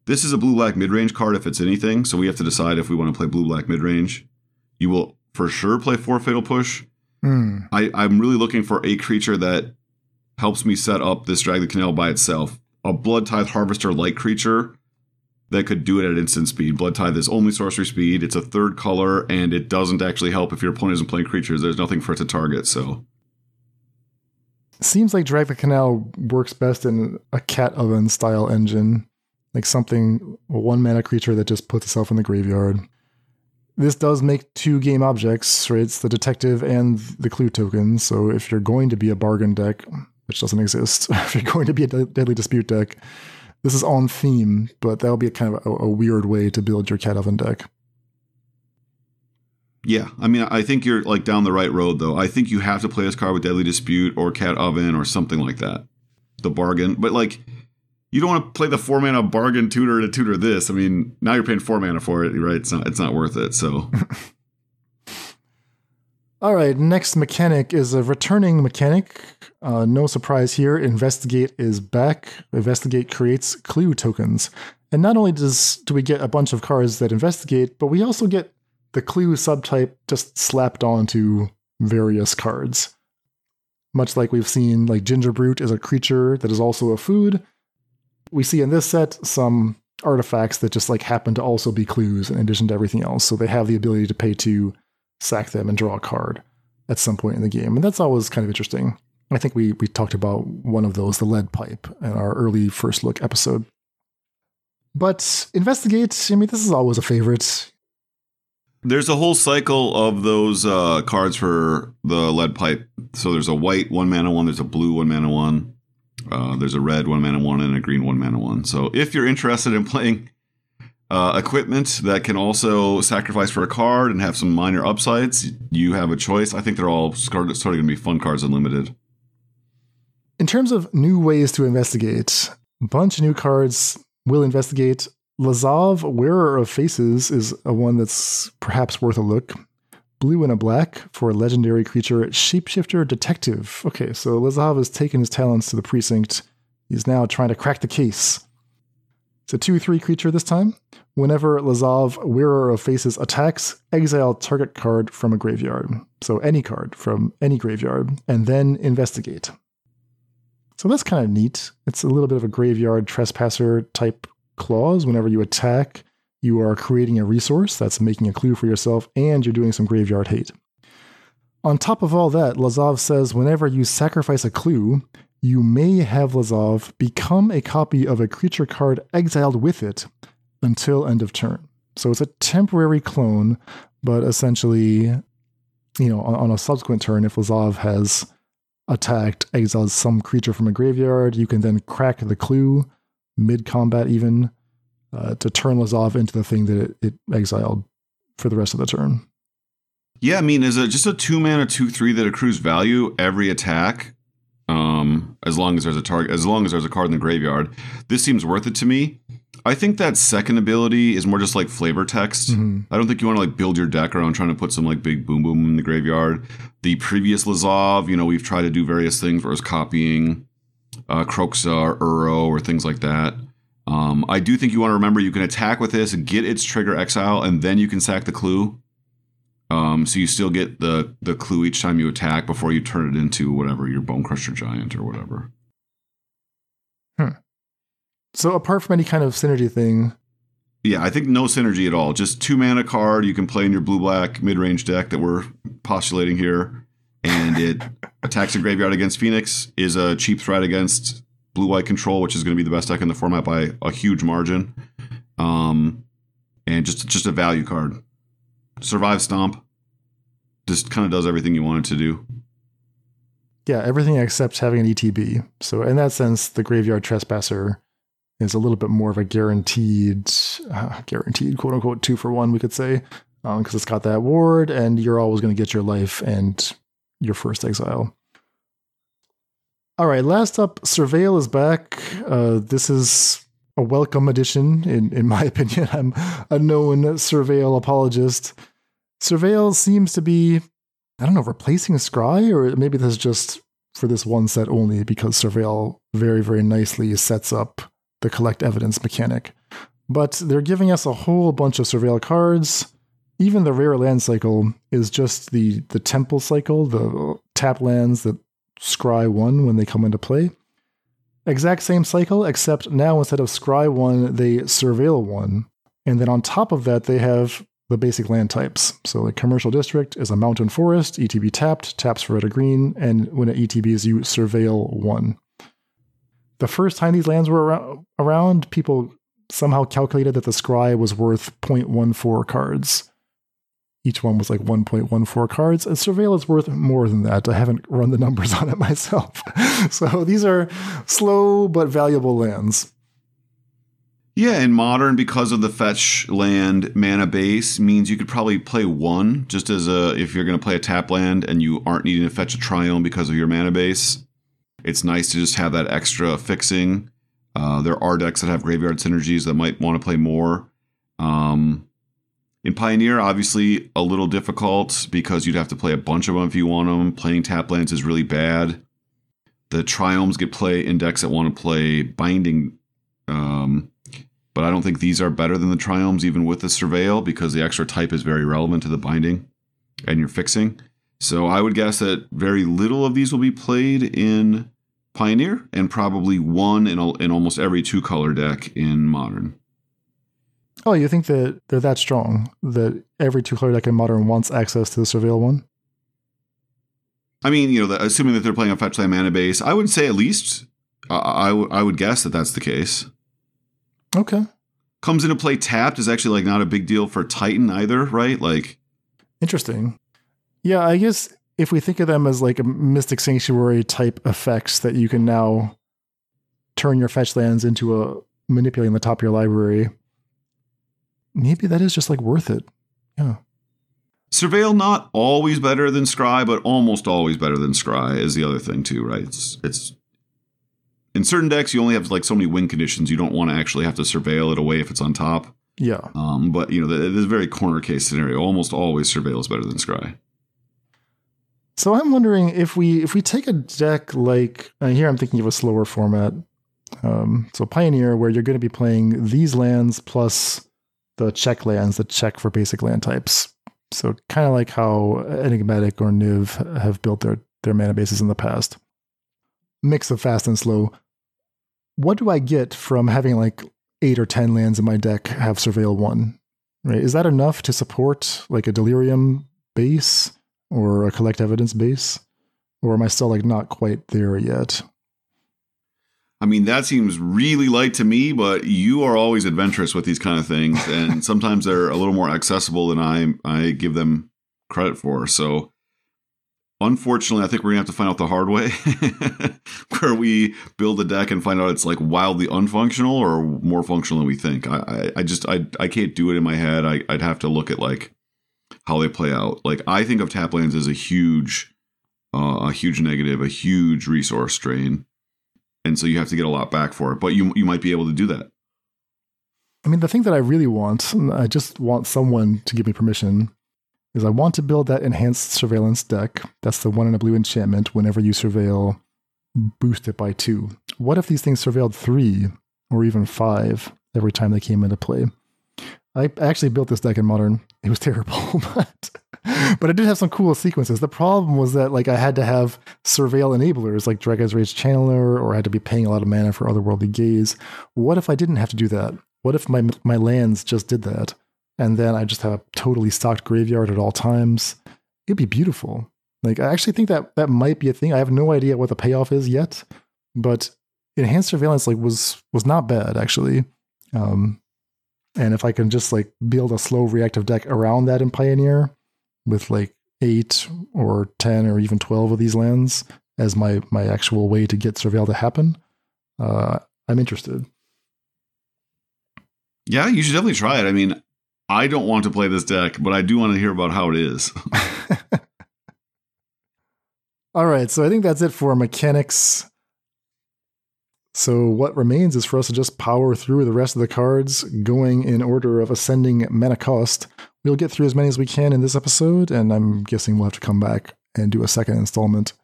this is a blue black mid range card if it's anything. So, we have to decide if we want to play blue black mid range. You will for sure play four Fatal Push. Mm. I, I'm really looking for a creature that helps me set up this Drag the Canal by itself. A Blood Tithe Harvester like creature that could do it at instant speed. Blood Tithe is only sorcery speed. It's a third color, and it doesn't actually help if your opponent isn't playing creatures. There's nothing for it to target. So seems like Drag the Canal works best in a cat oven style engine, like something one mana creature that just puts itself in the graveyard. This does make two game objects, right? It's the detective and the clue token. So if you're going to be a bargain deck, which doesn't exist, if you're going to be a deadly dispute deck, this is on theme, but that'll be a kind of a, a weird way to build your cat oven deck. Yeah, I mean, I think you're like down the right road, though. I think you have to play this card with Deadly Dispute or Cat Oven or something like that. The bargain, but like, you don't want to play the four mana bargain tutor to tutor this. I mean, now you're paying four mana for it, right? It's not, it's not worth it. So, all right. Next mechanic is a returning mechanic. Uh, no surprise here. Investigate is back. Investigate creates clue tokens, and not only does do we get a bunch of cards that investigate, but we also get the clue subtype just slapped onto various cards. Much like we've seen, like Gingerbrute is a creature that is also a food. We see in this set some artifacts that just like happen to also be clues in addition to everything else. So they have the ability to pay to sack them and draw a card at some point in the game. And that's always kind of interesting. I think we we talked about one of those, the lead pipe, in our early first look episode. But investigate, I mean, this is always a favorite. There's a whole cycle of those uh, cards for the lead pipe. So there's a white one mana one, there's a blue one mana one, uh, there's a red one mana one, and a green one mana one. So if you're interested in playing uh, equipment that can also sacrifice for a card and have some minor upsides, you have a choice. I think they're all going to be fun cards unlimited. In terms of new ways to investigate, a bunch of new cards will investigate. Lazav, Wearer of Faces, is a one that's perhaps worth a look. Blue and a black for a legendary creature, Shapeshifter Detective. Okay, so Lazav has taken his talents to the precinct. He's now trying to crack the case. It's a 2 3 creature this time. Whenever Lazav, Wearer of Faces, attacks, exile target card from a graveyard. So any card from any graveyard, and then investigate. So that's kind of neat. It's a little bit of a graveyard trespasser type clause. Whenever you attack, you are creating a resource that's making a clue for yourself, and you're doing some graveyard hate. On top of all that, Lazav says whenever you sacrifice a clue, you may have Lazav become a copy of a creature card exiled with it until end of turn. So it's a temporary clone, but essentially, you know, on, on a subsequent turn, if Lazav has attacked, exiles some creature from a graveyard. You can then crack the clue mid combat, even uh, to turn Lazav into the thing that it, it, exiled for the rest of the turn. Yeah, I mean, is it just a two mana two three that accrues value every attack, um, as long as there's a target, as long as there's a card in the graveyard, this seems worth it to me. I think that second ability is more just like flavor text. Mhm. I don't think you want to like build your deck around trying to put some like big boom boom in the graveyard. The previous Lazav, you know, we've tried to do various things where it's copying uh, Kroxa or Uro or things like that. Um, I do think you want to remember you can attack with this, get its trigger exile, and then you can sack the clue. Um, so you still get the the clue each time you attack before you turn it into whatever your Bonecrusher Giant or whatever. So apart from any kind of synergy thing, Yeah, I think no synergy at all. Just two mana card you can play in your blue black mid range deck that we're postulating here, and it attacks a graveyard against Phoenix. Is a cheap threat against blue white control, which is going to be the best deck in the format by a huge margin. Um, and just just a value card. Survive Stomp. Just kind of does everything you want it to do. yeah, everything except having an ETB. So in that sense, the graveyard trespasser is a little bit more of a guaranteed, uh, guaranteed quote unquote two for one, we could say, because it's got that ward, and you're always going to get your life and your first exile. All right, last up, Surveil is back. Uh, this is a welcome addition, in in my opinion. I'm a known Surveil apologist. Surveil seems to be I don't know, replacing Scry, or maybe this is just for this one set only because Surveil very, very nicely sets up the collect evidence mechanic. But they're giving us a whole bunch of Surveil cards. Even the rare land cycle is just the the temple cycle, the tap lands that scry one when they come into play. Exact same cycle, except now instead of scry one, they surveil one. And then on top of that, they have the basic land types. So a commercial district is a mountain forest, ETB tapped, taps for red or green, and when it ETBs, you surveil one. The first time these lands were arou- around, people somehow calculated that the scry was worth 0.14 cards. Each one was like 1.14 cards, and Surveil is worth more than that. I haven't run the numbers on it myself. so these are slow but valuable lands. Yeah, in modern, because of the fetch land mana base, means you could probably play one just as a if you're going to play a tap land and you aren't needing to fetch a triome because of your mana base. It's nice to just have that extra fixing. Uh, there are decks that have graveyard synergies that might want to play more. Um, in Pioneer, obviously a little difficult because you'd have to play a bunch of them if you want them. Playing tap lands is really bad. The triomes get play in decks that want to play binding. Um, but I don't think these are better than the triomes, even with the surveil, because the extra type is very relevant to the binding and your fixing. So I would guess that very little of these will be played in Pioneer, and probably one in, in almost every two color deck in Modern. Oh, you think that they're that strong that every two color deck in Modern wants access to the Surveil one? I mean, you know, the, assuming that they're playing a fetch land mana base, I would say at least uh, I, w- I would guess that that's the case. Okay. Comes into play tapped is actually like not a big deal for Titan either, right? Like, Interesting. Yeah, I guess if we think of them as like a Mystic Sanctuary type effects that you can now turn your fetch lands into a manipulating the top of your library, maybe that is just like worth it. Yeah. Surveil not always better than Scry, but almost always better than Scry is the other thing too, right? It's it's in certain decks you only have like so many win conditions. You don't want to actually have to surveil it away if it's on top. Yeah. Um, but you know, it is a very corner case scenario. Almost always surveil is better than Scry. So I'm wondering if we if we take a deck like uh, here, I'm thinking of a slower format. Um, so Pioneer, where you're going to be playing these lands plus the check lands that check for basic land types. So kind of like how Enigmatic or Niv have built their their mana bases in the past. Mix of fast and slow. What do I get from having like eight or ten lands in my deck have Surveil one? Right? Is that enough to support like a Delirium base? Or a collect evidence base? Or am I still like not quite there yet? I mean, that seems really light to me, but you are always adventurous with these kind of things, and sometimes they're a little more accessible than I I give them credit for. So, unfortunately, I think we're gonna have to find out the hard way, where we build a deck and find out it's like wildly unfunctional or more functional than we think. I I, I just I I can't do it in my head. I, I'd have to look at like how they play out. Like I think of tap lands as a huge, uh, a huge negative, a huge resource strain, and so you have to get a lot back for it. But you you might be able to do that. I mean, the thing that I really want, I just want someone to give me permission, is I want to build that enhanced surveillance deck. That's the one in a blue enchantment. Whenever you surveil, boost it by two. What if these things surveilled three or even five every time they came into play? I actually built this deck in modern. It was terrible, but but it did have some cool sequences. The problem was that like I had to have surveil enablers like Dragon's Rage Channeler, or I had to be paying a lot of mana for Otherworldly Gaze. What if I didn't have to do that? What if my my lands just did that, and then I just have a totally stocked graveyard at all times? It'd be beautiful. Like I actually think that that might be a thing. I have no idea what the payoff is yet, but enhanced surveillance like was was not bad actually. Um, and if I can just like build a slow reactive deck around that in Pioneer with like eight or 10 or even 12 of these lands as my, my actual way to get Surveil to happen, uh, I'm interested. Yeah, you should definitely try it. I mean, I don't want to play this deck, but I do want to hear about how it is. All right, so I think that's it for mechanics. So what remains is for us to just power through the rest of the cards, going in order of ascending mana cost. We'll get through as many as we can in this episode, and I'm guessing we'll have to come back and do a second installment.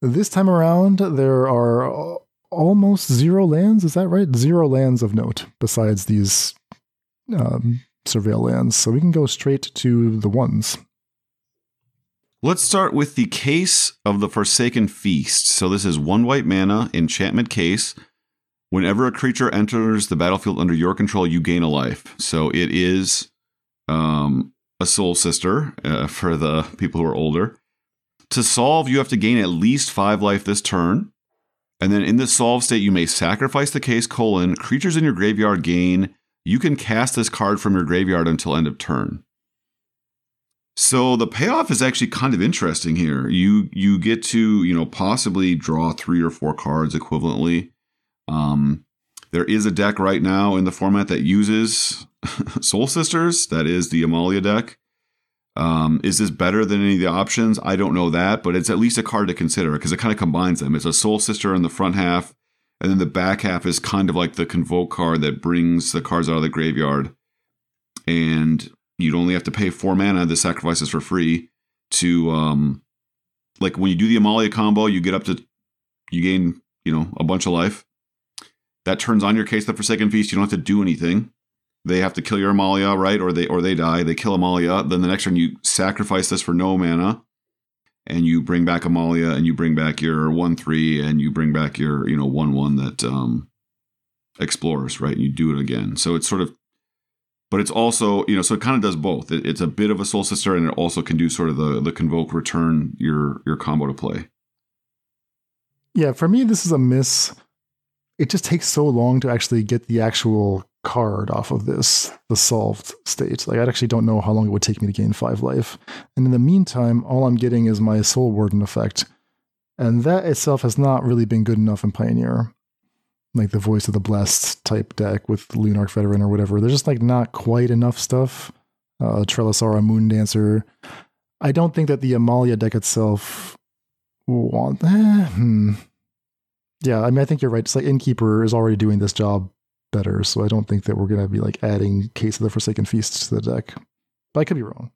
This time around, there are almost zero lands. Is that right? Zero lands of note besides these um, surveil lands. So we can go straight to the ones. Let's start with the case of the Forsaken Feast. So this is one white mana, enchantment case. Whenever a creature enters the battlefield under your control, you gain a life. So it is um, a soul sister uh, for the people who are older. To solve, you have to gain at least five life this turn. And then in the solve state, you may sacrifice the case colon. Creatures in your graveyard gain. You can cast this card from your graveyard until end of turn. So the payoff is actually kind of interesting here. You you get to you know possibly draw three or four cards equivalently. Um, there is a deck right now in the format that uses Soul Sisters. That is the Amalia deck. Um, is this better than any of the options? I don't know that, but it's at least a card to consider because it kind of combines them. It's a Soul Sister in the front half, and then the back half is kind of like the Convoke card that brings the cards out of the graveyard. And you'd only have to pay four mana. The sacrifices for free to um, like when you do the Amalia combo, you get up to you gain you know a bunch of life. That turns on your case the Forsaken Feast. You don't have to do anything. They have to kill your Amalia, right? Or they or they die. They kill Amalia. Then the next turn you sacrifice this for no mana, and you bring back Amalia, and you bring back your one three, and you bring back your you know one one that um, explores, right? And you do it again. So it's sort of but it's also you know so it kind of does both. It, it's a bit of a soul sister and it also can do sort of the the convoke return your your combo to play. Yeah for me this is a miss. It just takes so long to actually get the actual card off of this the solved state. Like i actually don't know how long it would take me to gain five life. And in the meantime all i'm getting is my soul warden effect. And that itself has not really been good enough in pioneer like the voice of the blessed type deck with Lunarch Veteran or whatever. There's just like not quite enough stuff. Uh, Trelasarra Moon Dancer. I don't think that the Amalia deck itself want. Eh, hmm. Yeah, I mean, I think you're right. It's like Innkeeper is already doing this job better, so I don't think that we're gonna be like adding Case of the Forsaken Feast to the deck. But I could be wrong.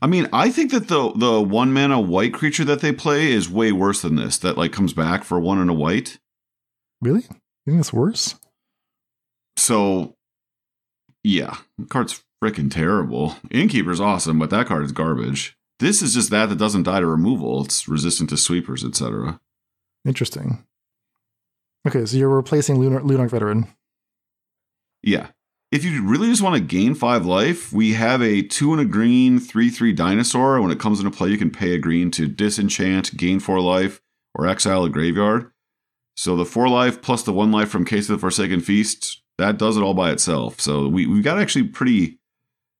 I mean, I think that the the one mana white creature that they play is way worse than this. That like comes back for one and a white. Really? You think it's worse? So, yeah, the card's freaking terrible. Innkeeper's awesome, but that card is garbage. This is just that that doesn't die to removal. It's resistant to sweepers, etc. Interesting. Okay, so you're replacing Lunar Lunarch Veteran. Yeah. If you really just want to gain five life, we have a two and a green, three three dinosaur. When it comes into play, you can pay a green to disenchant, gain four life, or exile a graveyard. So the four life plus the one life from Case of the Forsaken Feast, that does it all by itself. So we, we've got actually pretty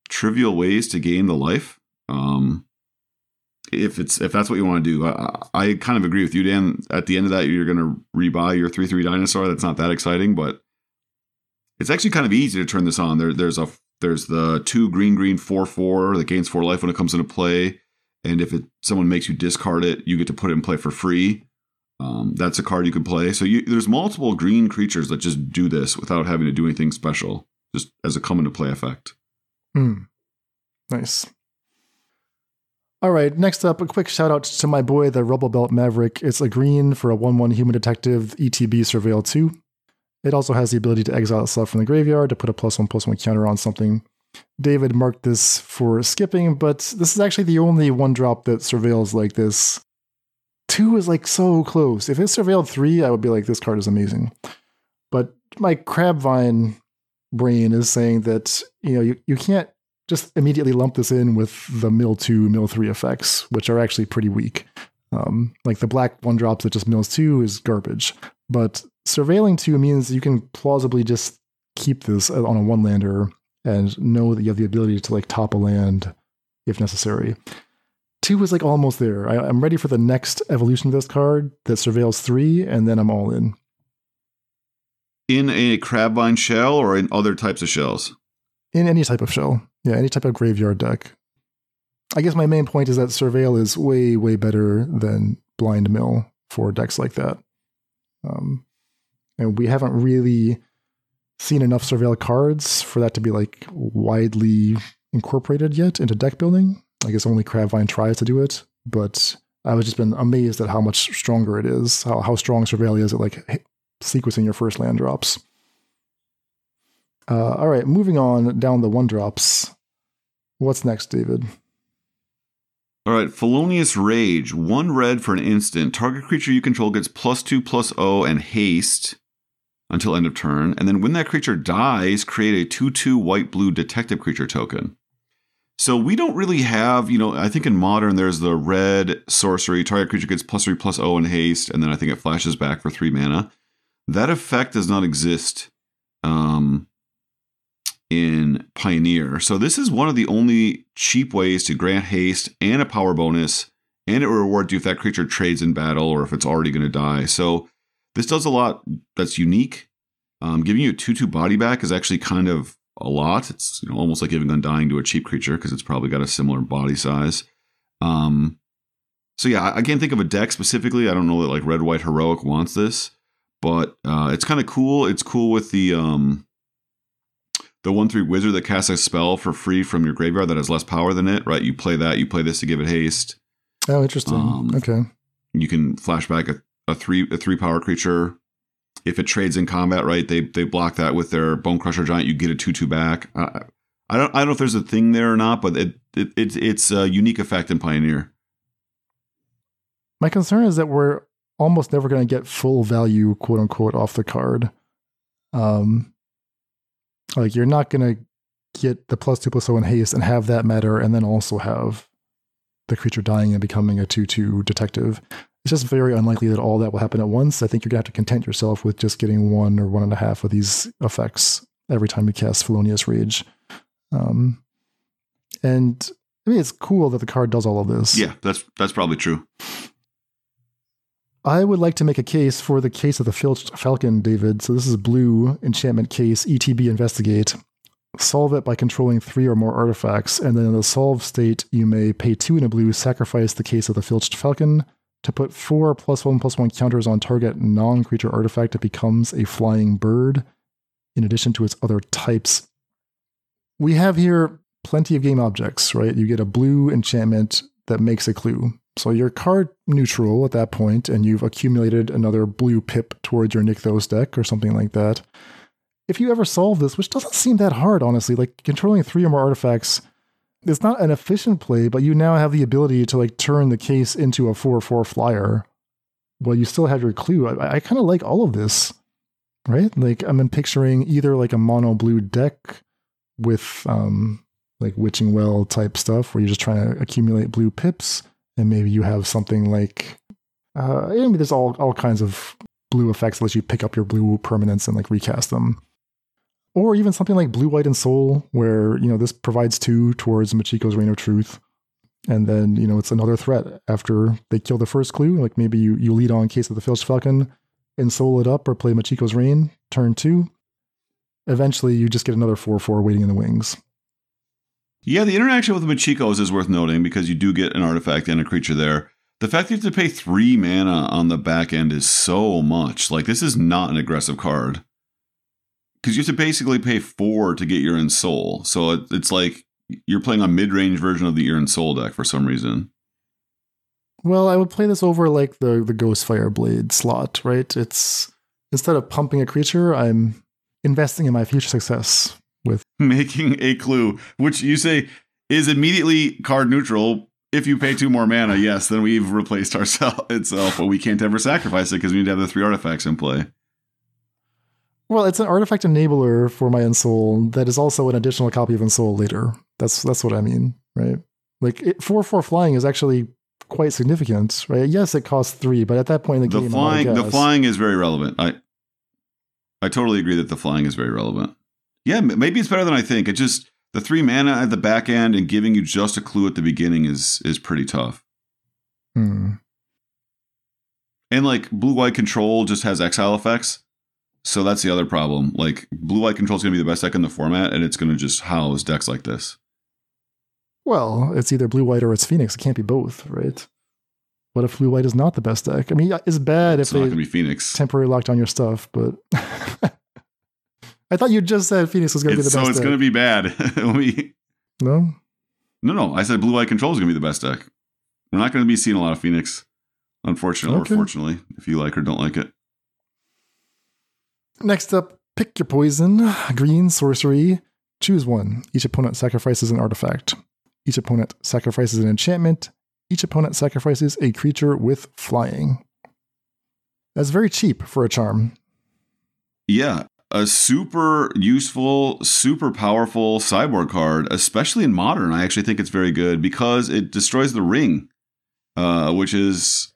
trivial ways to gain the life. Um, if it's if that's what you want to do, I, I kind of agree with you, Dan. At the end of that, you're going to rebuy your three three dinosaur. That's not that exciting, but it's actually kind of easy to turn this on. There, there's a there's the two green green four four that gains four life when it comes into play, and if it someone makes you discard it, you get to put it in play for free. Um, that's a card you can play. So you, there's multiple green creatures that just do this without having to do anything special, just as a come into play effect. Hmm. Nice. All right, next up, a quick shout out to my boy, the Rubblebelt Maverick. It's a green for a 1 1 human detective, ETB Surveil 2. It also has the ability to exile itself from the graveyard to put a plus 1 plus 1 counter on something. David marked this for skipping, but this is actually the only one drop that surveils like this. Two is like so close. If it surveilled three, I would be like, this card is amazing. But my Crabvine brain is saying that, you know, you, you can't just immediately lump this in with the mill two, mill three effects, which are actually pretty weak. Um, like the black one drops that just mills two is garbage. But surveilling two means you can plausibly just keep this on a one lander and know that you have the ability to like top a land if necessary. Two is like almost there. I, am ready for the next evolution of this card that surveils three, and then I'm all in. In a crabvine shell or in other types of shells? In any type of shell. Yeah, any type of graveyard deck. I guess my main point is that Surveil is way, way better than Blind Mill for decks like that. Um, and we haven't really seen enough Surveil cards for that to be like widely incorporated yet into deck building. I guess only Crabvine tries to do it, but I've just been amazed at how much stronger it is, how, how strong Surveil is at like sequencing your first land drops. Uh, all right, moving on down the one drops. What's next, David? All right, Felonious Rage. One red for an instant. Target creature you control gets plus two, plus O, and haste until end of turn. And then when that creature dies, create a 2 2 white blue detective creature token. So we don't really have, you know, I think in modern there's the red sorcery. Target creature gets plus three, plus O, and haste. And then I think it flashes back for three mana. That effect does not exist um, in Pioneer. So this is one of the only cheap ways to grant haste and a power bonus, and it will reward you if that creature trades in battle or if it's already going to die. So this does a lot that's unique. Um, giving you a two-two body back is actually kind of a lot. It's you know, almost like giving Undying to a cheap creature because it's probably got a similar body size. Um, so yeah, I, I can't think of a deck specifically. I don't know that like Red White Heroic wants this, but uh, it's kind of cool. It's cool with the um, the one three wizard that casts a spell for free from your graveyard that has less power than it, right? You play that, you play this to give it haste. Oh, interesting. Um, okay. You can flashback a, a three a three power creature. If it trades in combat, right? They they block that with their Bonecrusher Giant. You get a two two back. I, I don't I don't know if there's a thing there or not, but it, it it's it's a unique effect in Pioneer. My concern is that we're almost never going to get full value, quote unquote, off the card. Um, like you're not going to get the plus two plus O in haste and have that matter, and then also have the creature dying and becoming a two two detective. It's just very unlikely that all that will happen at once. I think you're gonna have to content yourself with just getting one or one and a half of these effects every time you cast Felonious Rage. Um, and I mean, it's cool that the card does all of this. Yeah, that's that's probably true. I would like to make a case for the case of the Filched Falcon, David. So this is blue enchantment case, ETB investigate. Solve it by controlling three or more artifacts, and then in the solve state, you may pay two in a blue, sacrifice the case of the Filched Falcon to put four plus one plus one counters on target non creature artifact. It becomes a flying bird in addition to its other types. We have here plenty of game objects, right? You get a blue enchantment that makes a clue. So you're card neutral at that point, and you've accumulated another blue pip towards your Nykthos deck or something like that. If you ever solve this, which doesn't seem that hard, honestly, like controlling three or more artifacts, it's not an efficient play, but you now have the ability to like turn the case into a 4-4 flyer. Well, you still have your clue. I, I kind of like all of this, right? Like I'm picturing either like a mono blue deck with um like witching well type stuff where you're just trying to accumulate blue pips and maybe you have something like uh, I mean, there's all all kinds of blue effects that let you pick up your blue permanents and like recast them. Or even something like Blue, White, Ensoul, where you know this provides two towards Machiko's Reign of Truth, and then you know it's another threat after they kill the first clue. Like maybe you you lead on Case of the Filched Falcon, and soul it up, or play Machiko's Reign turn two. Eventually, you just get another four four waiting in the wings. Yeah, the interaction with Machikos is worth noting because you do get an artifact and a creature there. The fact that you have to pay three mana on the back end is so much. Like, this is not an aggressive card. Because you have to basically pay four to get your Ensoul. So it, it's like you're playing a mid range version of the Ensoul deck for some reason. Well, I would play this over like the the Ghostfire Blade slot, right? It's instead of pumping a creature, I'm investing in my future success with making a clue, which you say is immediately card neutral. If you pay two more mana, yes, then we've replaced ourselves itself, but we can't ever sacrifice it because we need to have the three artifacts in play. Well, it's an artifact enabler for my Ensoul that is also an additional copy of Ensoul later. That's that's what I mean, right? Like it, four four flying is actually quite significant, right? Yes, it costs three, but at that point in the, game. the game, flying the flying is very relevant. I I totally agree that the flying is very relevant. Yeah, maybe it's better than I think. It just the three mana at the back end and giving you just a clue at the beginning is is pretty tough. Hmm. And like blue white control just has exile effects. So that's the other problem. Like blue white control is going to be the best deck in the format, and it's going to just house decks like this. Well, it's either blue white or it's Phoenix. It can't be both, right? What if blue white is not the best deck? I mean, it's bad it's if they be Phoenix. temporarily locked on your stuff, but I thought you just said Phoenix was going to be the so best. So it's going to be bad. we, no, no, no. I said blue white control is going to be the best deck. We're not going to be seeing a lot of Phoenix, unfortunately Okay. or fortunately, if you like or don't like it. Next up, pick your poison. Green sorcery. Choose one. Each opponent sacrifices an artifact. Each opponent sacrifices an enchantment. Each opponent sacrifices a creature with flying. That's very cheap for a charm. Yeah, a super useful, super powerful sideboard card, especially in modern. I actually think it's very good because it destroys the ring, uh, which is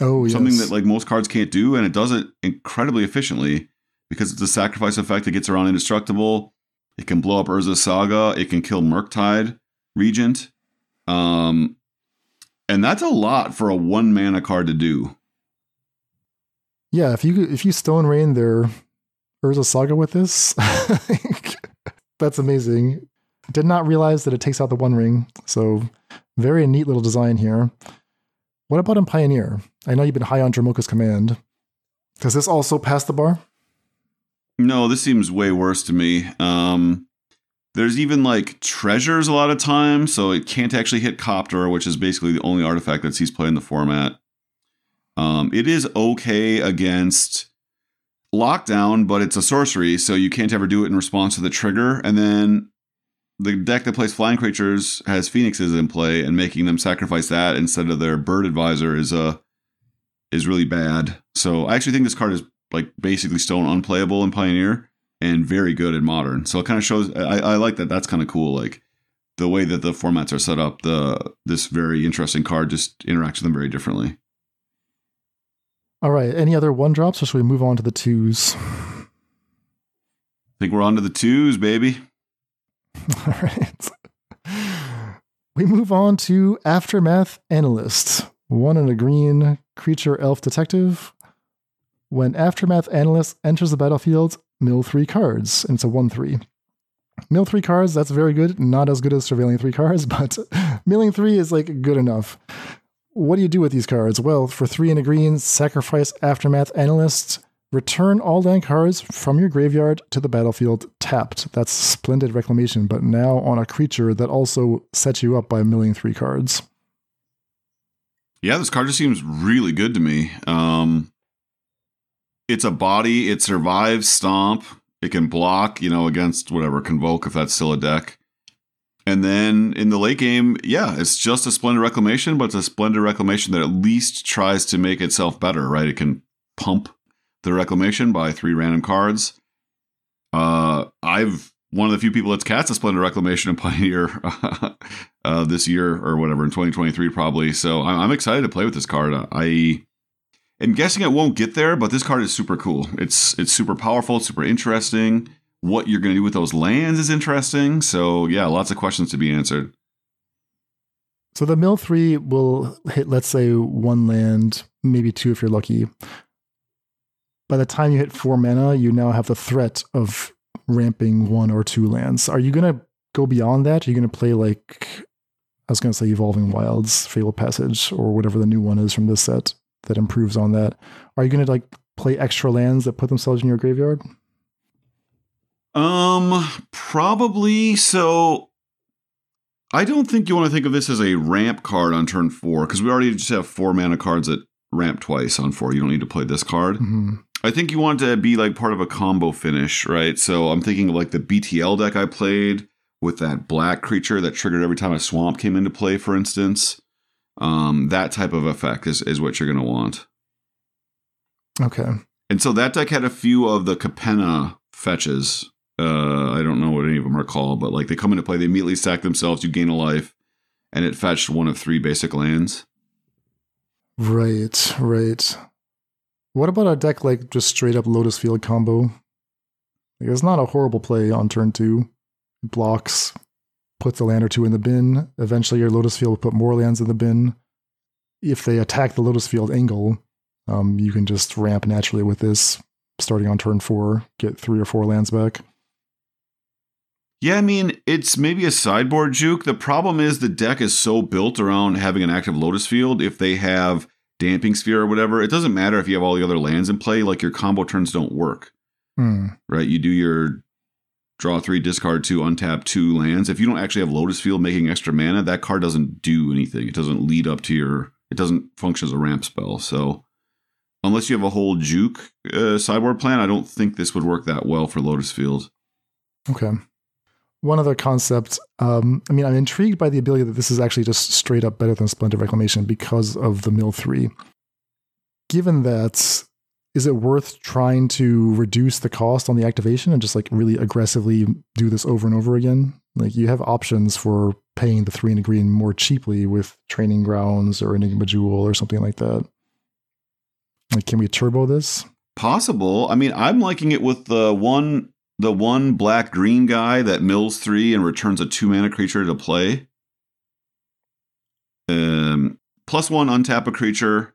Oh, yes. something that like most cards can't do, and it does it incredibly efficiently because it's a sacrifice effect that gets around indestructible. It can blow up Urza's Saga. It can kill Murktide Regent. Um, and that's a lot for a one mana card to do. Yeah, if you if you Stone Rain their Urza Saga with this, that's amazing. Did not realize that it takes out the One Ring. So very neat little design here. What about in Pioneer? I know you've been high on Dromoka's Command. Does this also pass the bar? No, this seems way worse to me. Um, there's even like treasures a lot of times, so it can't actually hit Copter, which is basically the only artifact that sees play in the format. Um, it is okay against lockdown, but it's a sorcery, so you can't ever do it in response to the trigger. And then the deck that plays flying creatures has phoenixes in play, and making them sacrifice that instead of their bird advisor is a uh, is really bad. So I actually think this card is like basically stone unplayable in Pioneer and very good in Modern. So it kind of shows. I, I like that. That's kind of cool. Like the way that the formats are set up. The this very interesting card just interacts with them very differently. All right. Any other one drops, or should we move on to the twos? I think we're on to the twos, baby. All right. We move on to Aftermath Analyst. One in a green creature elf detective. When Aftermath Analyst enters the battlefield, mill three cards. And it's a 1 3. Mill three cards, that's very good. Not as good as surveilling three cards, but milling three is like good enough. What do you do with these cards? Well, for three in a green, sacrifice Aftermath Analyst. Return all land cards from your graveyard to the battlefield tapped. That's splendid reclamation, but now on a creature that also sets you up by milling three cards. Yeah, this card just seems really good to me. Um, it's a body. It survives stomp. It can block, you know, against whatever convoke if that's still a deck. And then in the late game, yeah, it's just a splendid reclamation, but it's a splendid reclamation that at least tries to make itself better, right? It can pump the reclamation by three random cards. Uh, I've one of the few people that's cast a splendid reclamation in Pioneer uh, this year or whatever in 2023 probably. So I'm, I'm excited to play with this card. I am guessing it won't get there, but this card is super cool. It's it's super powerful. It's super interesting. What you're going to do with those lands is interesting. So yeah, lots of questions to be answered. So the mill three will hit, let's say, one land, maybe two if you're lucky. By the time you hit four mana, you now have the threat of ramping one or two lands. Are you going to go beyond that? Are you going to play like I was going to say Evolving Wilds, Fabled Passage, or whatever the new one is from this set that improves on that? Are you going to like play extra lands that put themselves in your graveyard? Um, probably. So, I don't think you want to think of this as a ramp card on turn four because we already just have four mana cards that ramp twice on four. You don't need to play this card. Mm-hmm. I think you want to be like part of a combo finish, right? So I'm thinking of like the BTL deck I played with that black creature that triggered every time a swamp came into play, for instance. Um, that type of effect is, is what you're going to want. Okay. And so that deck had a few of the Capenna fetches. Uh, I don't know what any of them are called, but like they come into play, they immediately stack themselves, you gain a life, and it fetched one of three basic lands. Right, right. What about a deck like just straight up Lotus Field combo? Like, it's not a horrible play on turn two. Blocks, puts a land or two in the bin. Eventually, your Lotus Field will put more lands in the bin. If they attack the Lotus Field angle, um, you can just ramp naturally with this, starting on turn four, get three or four lands back. Yeah, I mean, it's maybe a sideboard juke. The problem is the deck is so built around having an active Lotus Field. If they have Damping Sphere or whatever, it doesn't matter if you have all the other lands in play. Like your combo turns don't work, Hmm. right? You do your draw three, discard two, untap two lands. If you don't actually have Lotus Field making extra mana, that card doesn't do anything. It doesn't lead up to your. It doesn't function as a ramp spell. So unless you have a whole juke uh, sideboard plan, I don't think this would work that well for Lotus Field. Okay. One other concept. Um, I mean, I'm intrigued by the ability that this is actually just straight up better than Splendid Reclamation because of the Mill 3. Given that, is it worth trying to reduce the cost on the activation and just like really aggressively do this over and over again? Like, you have options for paying the three and green more cheaply with Training Grounds or Enigma Jewel or something like that. Like, can we turbo this? Possible. I mean, I'm liking it with the one the one black green guy that mills three and returns a two mana creature to play. Um, plus one untap a creature,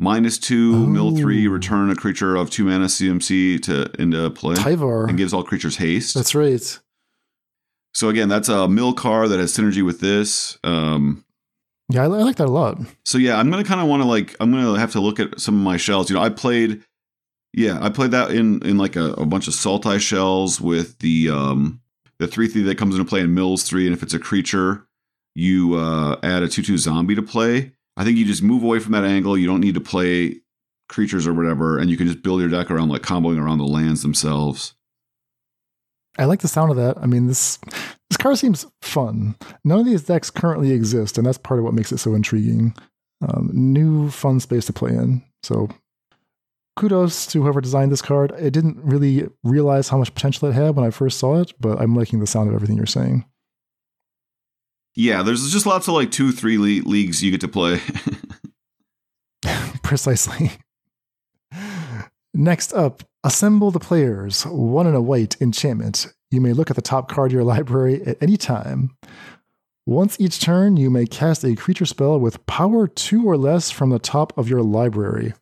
minus two Oh. mill three return a creature of two mana CMC to into play, Tyvar. and gives all creatures haste. That's right. so again, that's a mill car that has synergy with this. Um, Yeah, I, I like that a lot. so yeah, I'm gonna kind of want to like I'm gonna have to look at some of my shells. You know, I played, yeah, I played that in in like a, a bunch of Sultai shells with the um the three three that comes into play in mills three, and if it's a creature, you uh, add a two two zombie to play. I think you just move away from that angle. You don't need to play creatures or whatever, and you can just build your deck around like comboing around the lands themselves. I like the sound of that. I mean, this this card seems fun. None of these decks currently exist, and that's part of what makes it so intriguing. Um, new fun space to play in. So, kudos to whoever designed this card. I didn't really realize how much potential it had when I first saw it, but I'm liking the sound of everything you're saying. Yeah, there's just lots of like two three le- leagues you get to play. Precisely. Next up, assemble the players. One in a white enchantment. You may look at the top card of your library at any time. Once each turn, you may cast a creature spell with power two or less from the top of your library.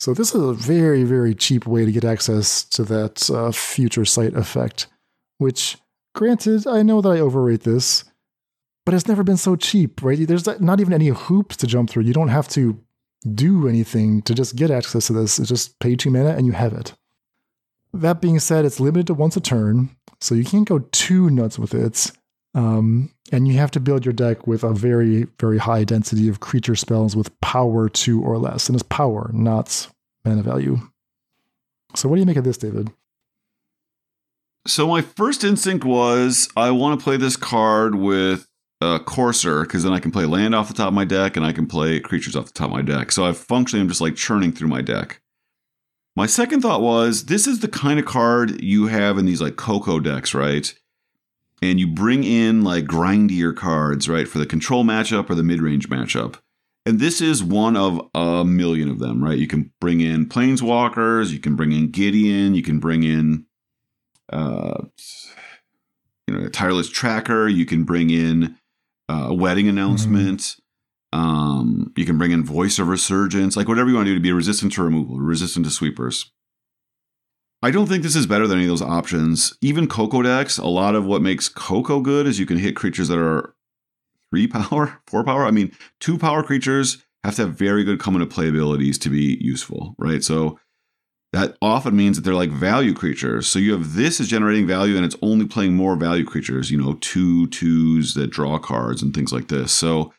So, this is a very, very cheap way to get access to that uh, future sight effect, which, granted, I know that I overrate this, but it's never been so cheap, right? There's not even any hoops to jump through. You don't have to do anything to just get access to this. It's just pay two mana and you have it. That being said, it's limited to once a turn, so you can't go too nuts with it. Um, and you have to build your deck with a very, very high density of creature spells with power two or less. And it's power, not mana value. So, what do you make of this, David? So my first instinct was I want to play this card with uh, because then I can play land off the top of my deck and I can play creatures off the top of my deck. So I functionally am just like churning through my deck. My second thought was this is the kind of card you have in these like Coco decks, right? And you bring in like grindier cards, right, for the control matchup or the mid range matchup. And this is one of a million of them, right? You can bring in Planeswalkers, you can bring in Gideon, you can bring in uh, you know, a tireless tracker. You can bring in uh, a wedding announcement. Um, you can bring in voice of resurgence, like whatever you want to do to be resistant to removal, resistant to sweepers. I don't think this is better than any of those options. Even Coco decks, a lot of what makes Coco good is you can hit creatures that are three power, four power. I mean, two power creatures have to have very good come into play abilities to be useful, right? So that often means that they're like value creatures. So you have this is generating value and it's only playing more value creatures, you know, two twos that draw cards and things like this. So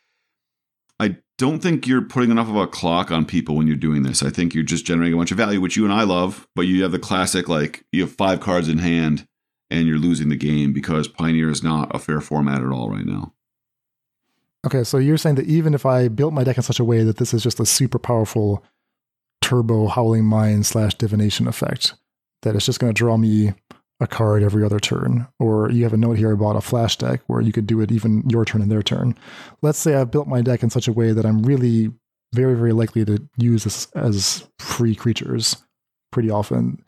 I don't think you're putting enough of a clock on people when you're doing this. I think you're just generating a bunch of value, which you and I love, but you have the classic like you have five cards in hand and you're losing the game because Pioneer is not a fair format at all right now. Okay, so you're saying that even if I built my deck in such a way that this is just a super powerful turbo howling mine slash divination effect, that it's just going to draw me a card every other turn. Or you have a note here about a flash deck where you could do it even your turn and their turn. Let's say I've built my deck in such a way that I'm really very, very likely to use this as free creatures pretty often.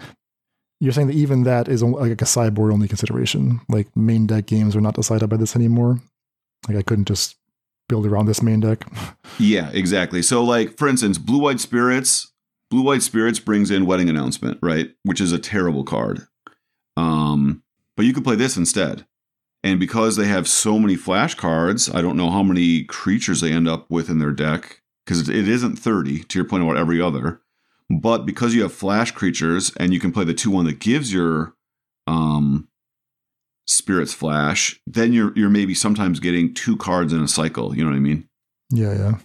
You're saying that even that is like a sideboard only consideration. Like main deck games are not decided by this anymore. Like I couldn't just build around this main deck. yeah, exactly. So, like for instance, Blue White Spirits. Blue White Spirits brings in Wedding Announcement, right? Which is a terrible card. Um, but you could play this instead. And because they have so many flash cards, I don't know how many creatures they end up with in their deck because it isn't 30 to your point about every other. But because you have flash creatures and you can play the 2 1 that gives your um, spirits flash, then you're you're maybe sometimes getting two cards in a cycle. You know what I mean? Yeah, yeah.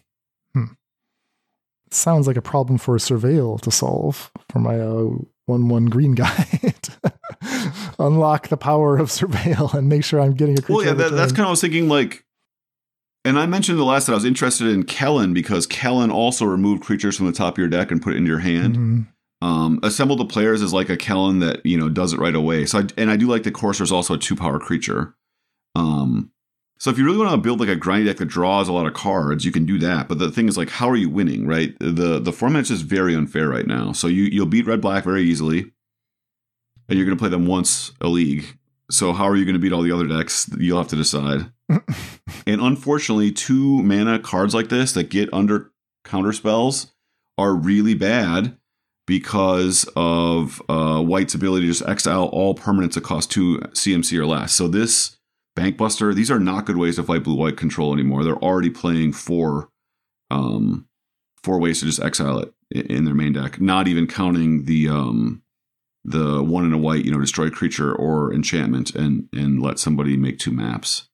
Sounds like a problem for a surveil to solve for my uh, one one green guy. Unlock the power of surveil and make sure I'm getting a creature. Well, yeah, that, that's kind of I was thinking like. And I mentioned the last that I was interested in Kellan because Kellan also removed creatures from the top of your deck and put it into your hand. Mm-hmm. Um, assemble the players is like a Kellan that you know does it right away. So I, and I do like the Courser is also a two power creature. Um, so if you really want to build like a grindy deck that draws a lot of cards, you can do that. But the thing is like, how are you winning? Right? The the format's just very unfair right now. So you you'll beat red black very easily, and you're going to play them once a league. So how are you going to beat all the other decks? You'll have to decide. and unfortunately, two mana cards like this that get under counter spells are really bad because of uh, White's ability to just exile all permanents that cost two CMC or less. So this Bankbuster, these are not good ways to fight blue white control anymore. They're already playing four, um, four ways to just exile it in their main deck. Not even counting the um, the one in a white, you know, destroy creature or enchantment and and let somebody make two maps.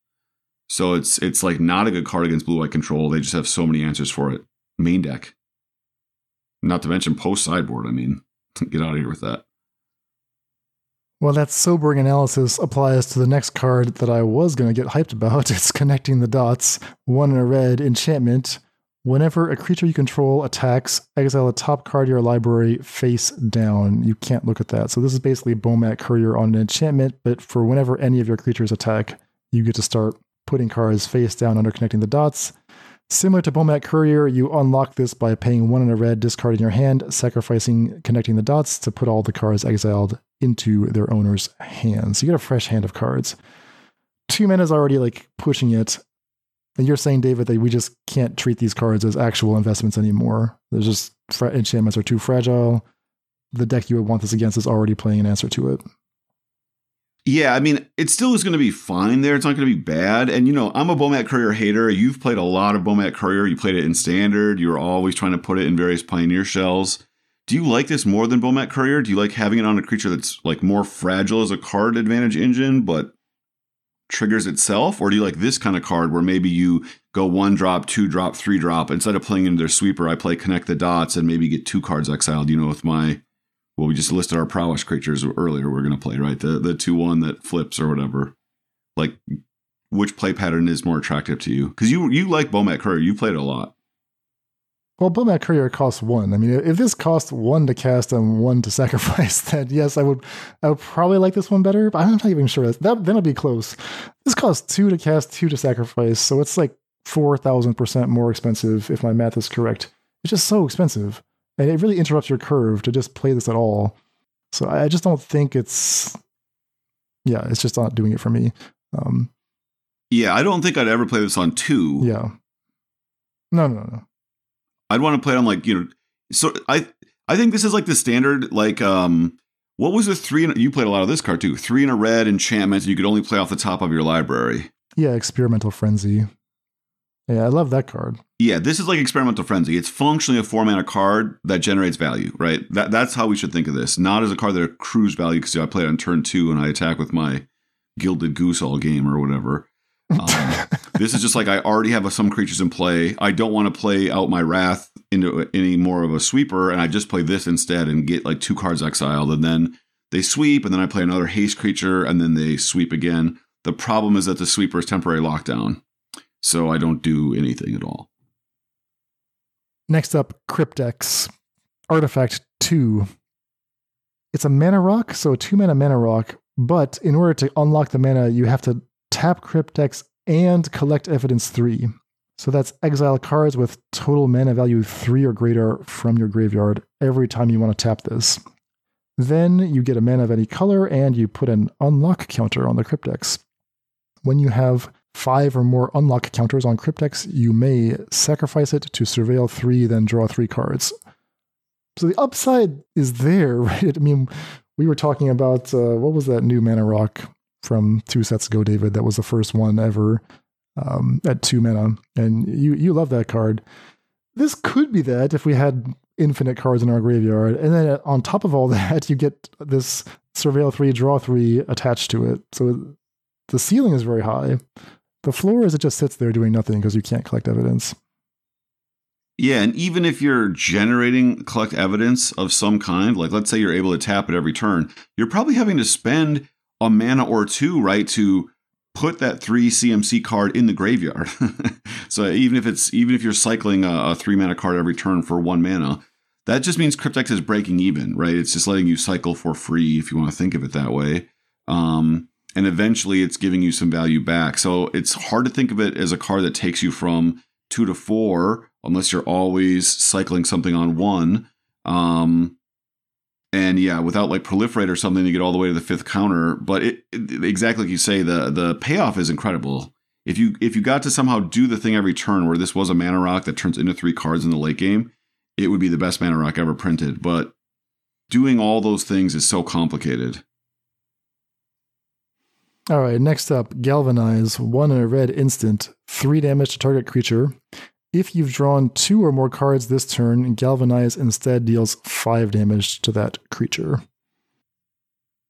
So it's it's like not a good card against blue white control. They just have so many answers for it. Main deck. Not to mention post sideboard. I mean, get out of here with that. Well, that sobering analysis applies to the next card that I was going to get hyped about. It's connecting the dots. One in a red enchantment. Whenever a creature you control attacks, exile a top card of your library face down. You can't look at that. So this is basically Bomat Courier on an enchantment, but for whenever any of your creatures attack, you get to start putting cards face down under connecting the dots. Similar to Bomat Courier, you unlock this by paying one in a red, discarding in your hand, sacrificing connecting the dots to put all the cards exiled into their owner's hands. So you get a fresh hand of cards. Two men is already like pushing it. And you're saying, David, that we just can't treat these cards as actual investments anymore. There's just enchantments are too fragile. The deck you would want this against is already playing an answer to it. Yeah, I mean, it still is going to be fine there. It's not going to be bad. And, you know, I'm a Bomat Courier hater. You've played a lot of Bomat Courier. You played it in standard. You were always trying to put it in various Pioneer shells. Do you like this more than Bomat Courier? Do you like having it on a creature that's like more fragile as a card advantage engine, but triggers itself? Or do you like this kind of card where maybe you go one drop, two drop, three drop? Instead of playing into their sweeper, I play connect the dots and maybe get two cards exiled, you know, with my well, we just listed our prowess creatures earlier. We're to play right the the two one that flips or whatever. Like, which play pattern is more attractive to you? Because you you like Bomat Courier, you played a lot. Well, Bomat Courier costs one. I mean, if this cost one to cast and one to sacrifice, then yes, I would I would probably like this one better. But I'm not even sure that, that then it'd be close. This costs two to cast, two to sacrifice, so it's like four thousand percent more expensive if my math is correct. It's just so expensive and it really interrupts your curve to just play this at all. So I just don't think it's, yeah, it's just not doing it for me. Um, yeah, I don't think I'd ever play this on two. Yeah. No, no, no. I'd want to play it on like you know, so I I think this is like the standard like um What was the three? In, you played a lot of this card too. Three in a red enchantment. You could only play off the top of your library. Yeah, experimental frenzy. Yeah, I love that card. Yeah, this is like experimental frenzy. It's functionally a four mana card that generates value, right? That that's how we should think of this. Not as a card that accrues value because I play it on turn two and I attack with my gilded goose all game or whatever. Um, this is just like I already have some creatures in play. I don't want to play out my wrath into any more of a sweeper, and I just play this instead and get like two cards exiled, and then they sweep, and then I play another haste creature, and then they sweep again. The problem is that the sweeper is temporary lockdown, so I don't do anything at all. Next up, Cryptex Artifact 2. It's a mana rock, so a two mana mana rock, but in order to unlock the mana, you have to tap Cryptex and collect evidence 3. So that's exile cards with total mana value 3 or greater from your graveyard every time you want to tap this. Then you get a mana of any color and you put an unlock counter on the Cryptex. When you have five or more unlock counters on Cryptex, you may sacrifice it to surveil 3, then draw 3 cards. So the upside is there, right? I mean, we were talking about uh, what was that new mana rock from two sets ago, David. That was the first one ever um, at two mana, and you you love that card. This could be that if we had infinite cards in our graveyard, and then on top of all that, you get this surveil three, draw three attached to it. So the ceiling is very high. The floor is it just sits there doing nothing because you can't collect evidence. Yeah, and even if you're generating collect evidence of some kind, like let's say you're able to tap it every turn, you're probably having to spend a mana or two, right, to put that three CMC card in the graveyard. so even if it's even if you're cycling a, a, three mana card every turn for one mana, that just means Cryptex is breaking even, right? It's just letting you cycle for free if you want to think of it that way. Um, and eventually it's giving you some value back. So it's hard to think of it as a card that takes you from two to four unless you're always cycling something on one. Um, and yeah, without like proliferate or something to get all the way to the fifth counter. But it, it, exactly like you say, the the payoff is incredible. If you if you got to somehow do the thing every turn where this was a mana rock that turns into three cards in the late game, it would be the best mana rock ever printed. But doing all those things is so complicated. All right, next up, Galvanize, one in a red instant, three damage to target creature. If you've drawn two or more cards this turn, Galvanize instead deals five damage to that creature.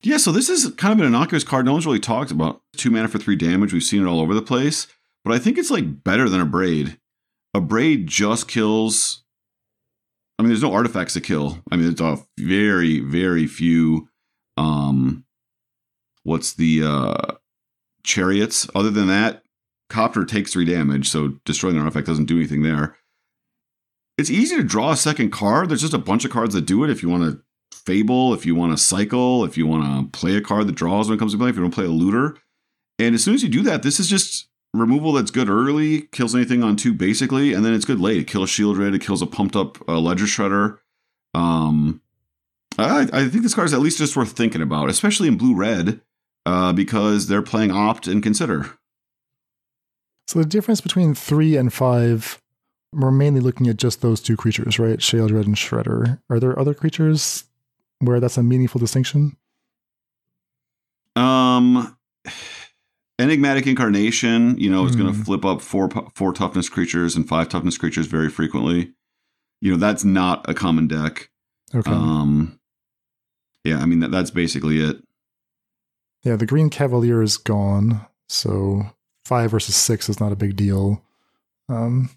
Yeah, so this is kind of an innocuous card. No one's really talked about. Two mana for three damage. We've seen it all over the place. But I think it's like better than Abrade. A braid just kills. I mean, there's no artifacts to kill. I mean, it's a very, very few. Um, what's the uh, chariots? Other than that, Copter takes three damage, so destroying an artifact doesn't do anything there. It's easy to draw a second card. There's just a bunch of cards that do it. If you want to fable, if you want to cycle, if you want to play a card that draws when it comes to play, if you don't play a looter. And as soon as you do that, this is just removal that's good early, kills anything on two basically, and then it's good late. It kills red. it kills a pumped up uh, Ledger Shredder. Um, I, I think this card is at least just worth thinking about, especially in blue red, uh, because they're playing opt and consider. So the difference between three and five, we're mainly looking at just those two creatures, right? Sheoldred and Shredder. Are there other creatures where that's a meaningful distinction? Um, enigmatic incarnation, you know, is mm. going to flip up four four toughness creatures and five toughness creatures very frequently. You know, that's not a common deck. Okay. Um, yeah, I mean that that's basically it. Yeah, the Green Cavalier is gone, so five versus six is not a big deal. Um,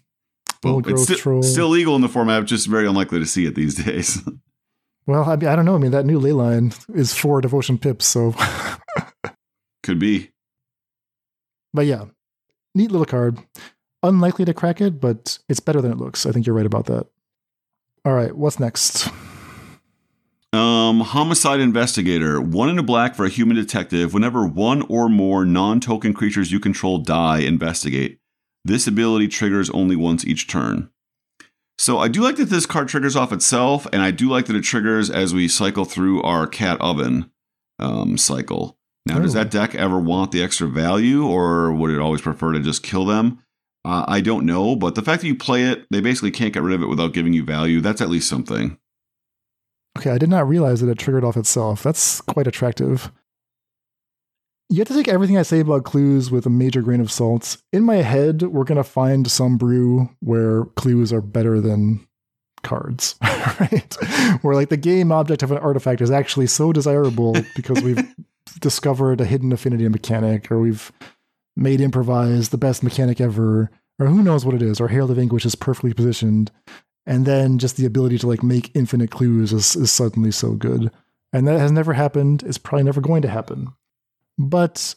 well, it's sti- still legal in the format, just very unlikely to see it these days. well, I, mean, I don't know. I mean, that new ley line is four devotion pips, so could be. But yeah, neat little card. Unlikely to crack it, but it's better than it looks. I think you're right about that. All right, what's next? Um, homicide investigator. One in a black for a human detective. Whenever one or more non token creatures you control die, investigate. This ability triggers only once each turn. So I do like that this card triggers off itself, and I do like that it triggers as we cycle through our cat oven um, cycle. Now, oh. does that deck ever want the extra value, or would it always prefer to just kill them? Uh, I don't know, but the fact that you play it, they basically can't get rid of it without giving you value. That's at least something. Okay, I did not realize that it triggered off itself. That's quite attractive. You have to take everything I say about clues with a major grain of salt. In my head, we're going to find some brew where clues are better than cards, right? Where like the game object of an artifact is actually so desirable because we've discovered a hidden affinity mechanic or we've made improvise the best mechanic ever or who knows what it is or Herald of Anguish is perfectly positioned and then just the ability to like make infinite clues is, is suddenly so good. And that has never happened. It's probably never going to happen. But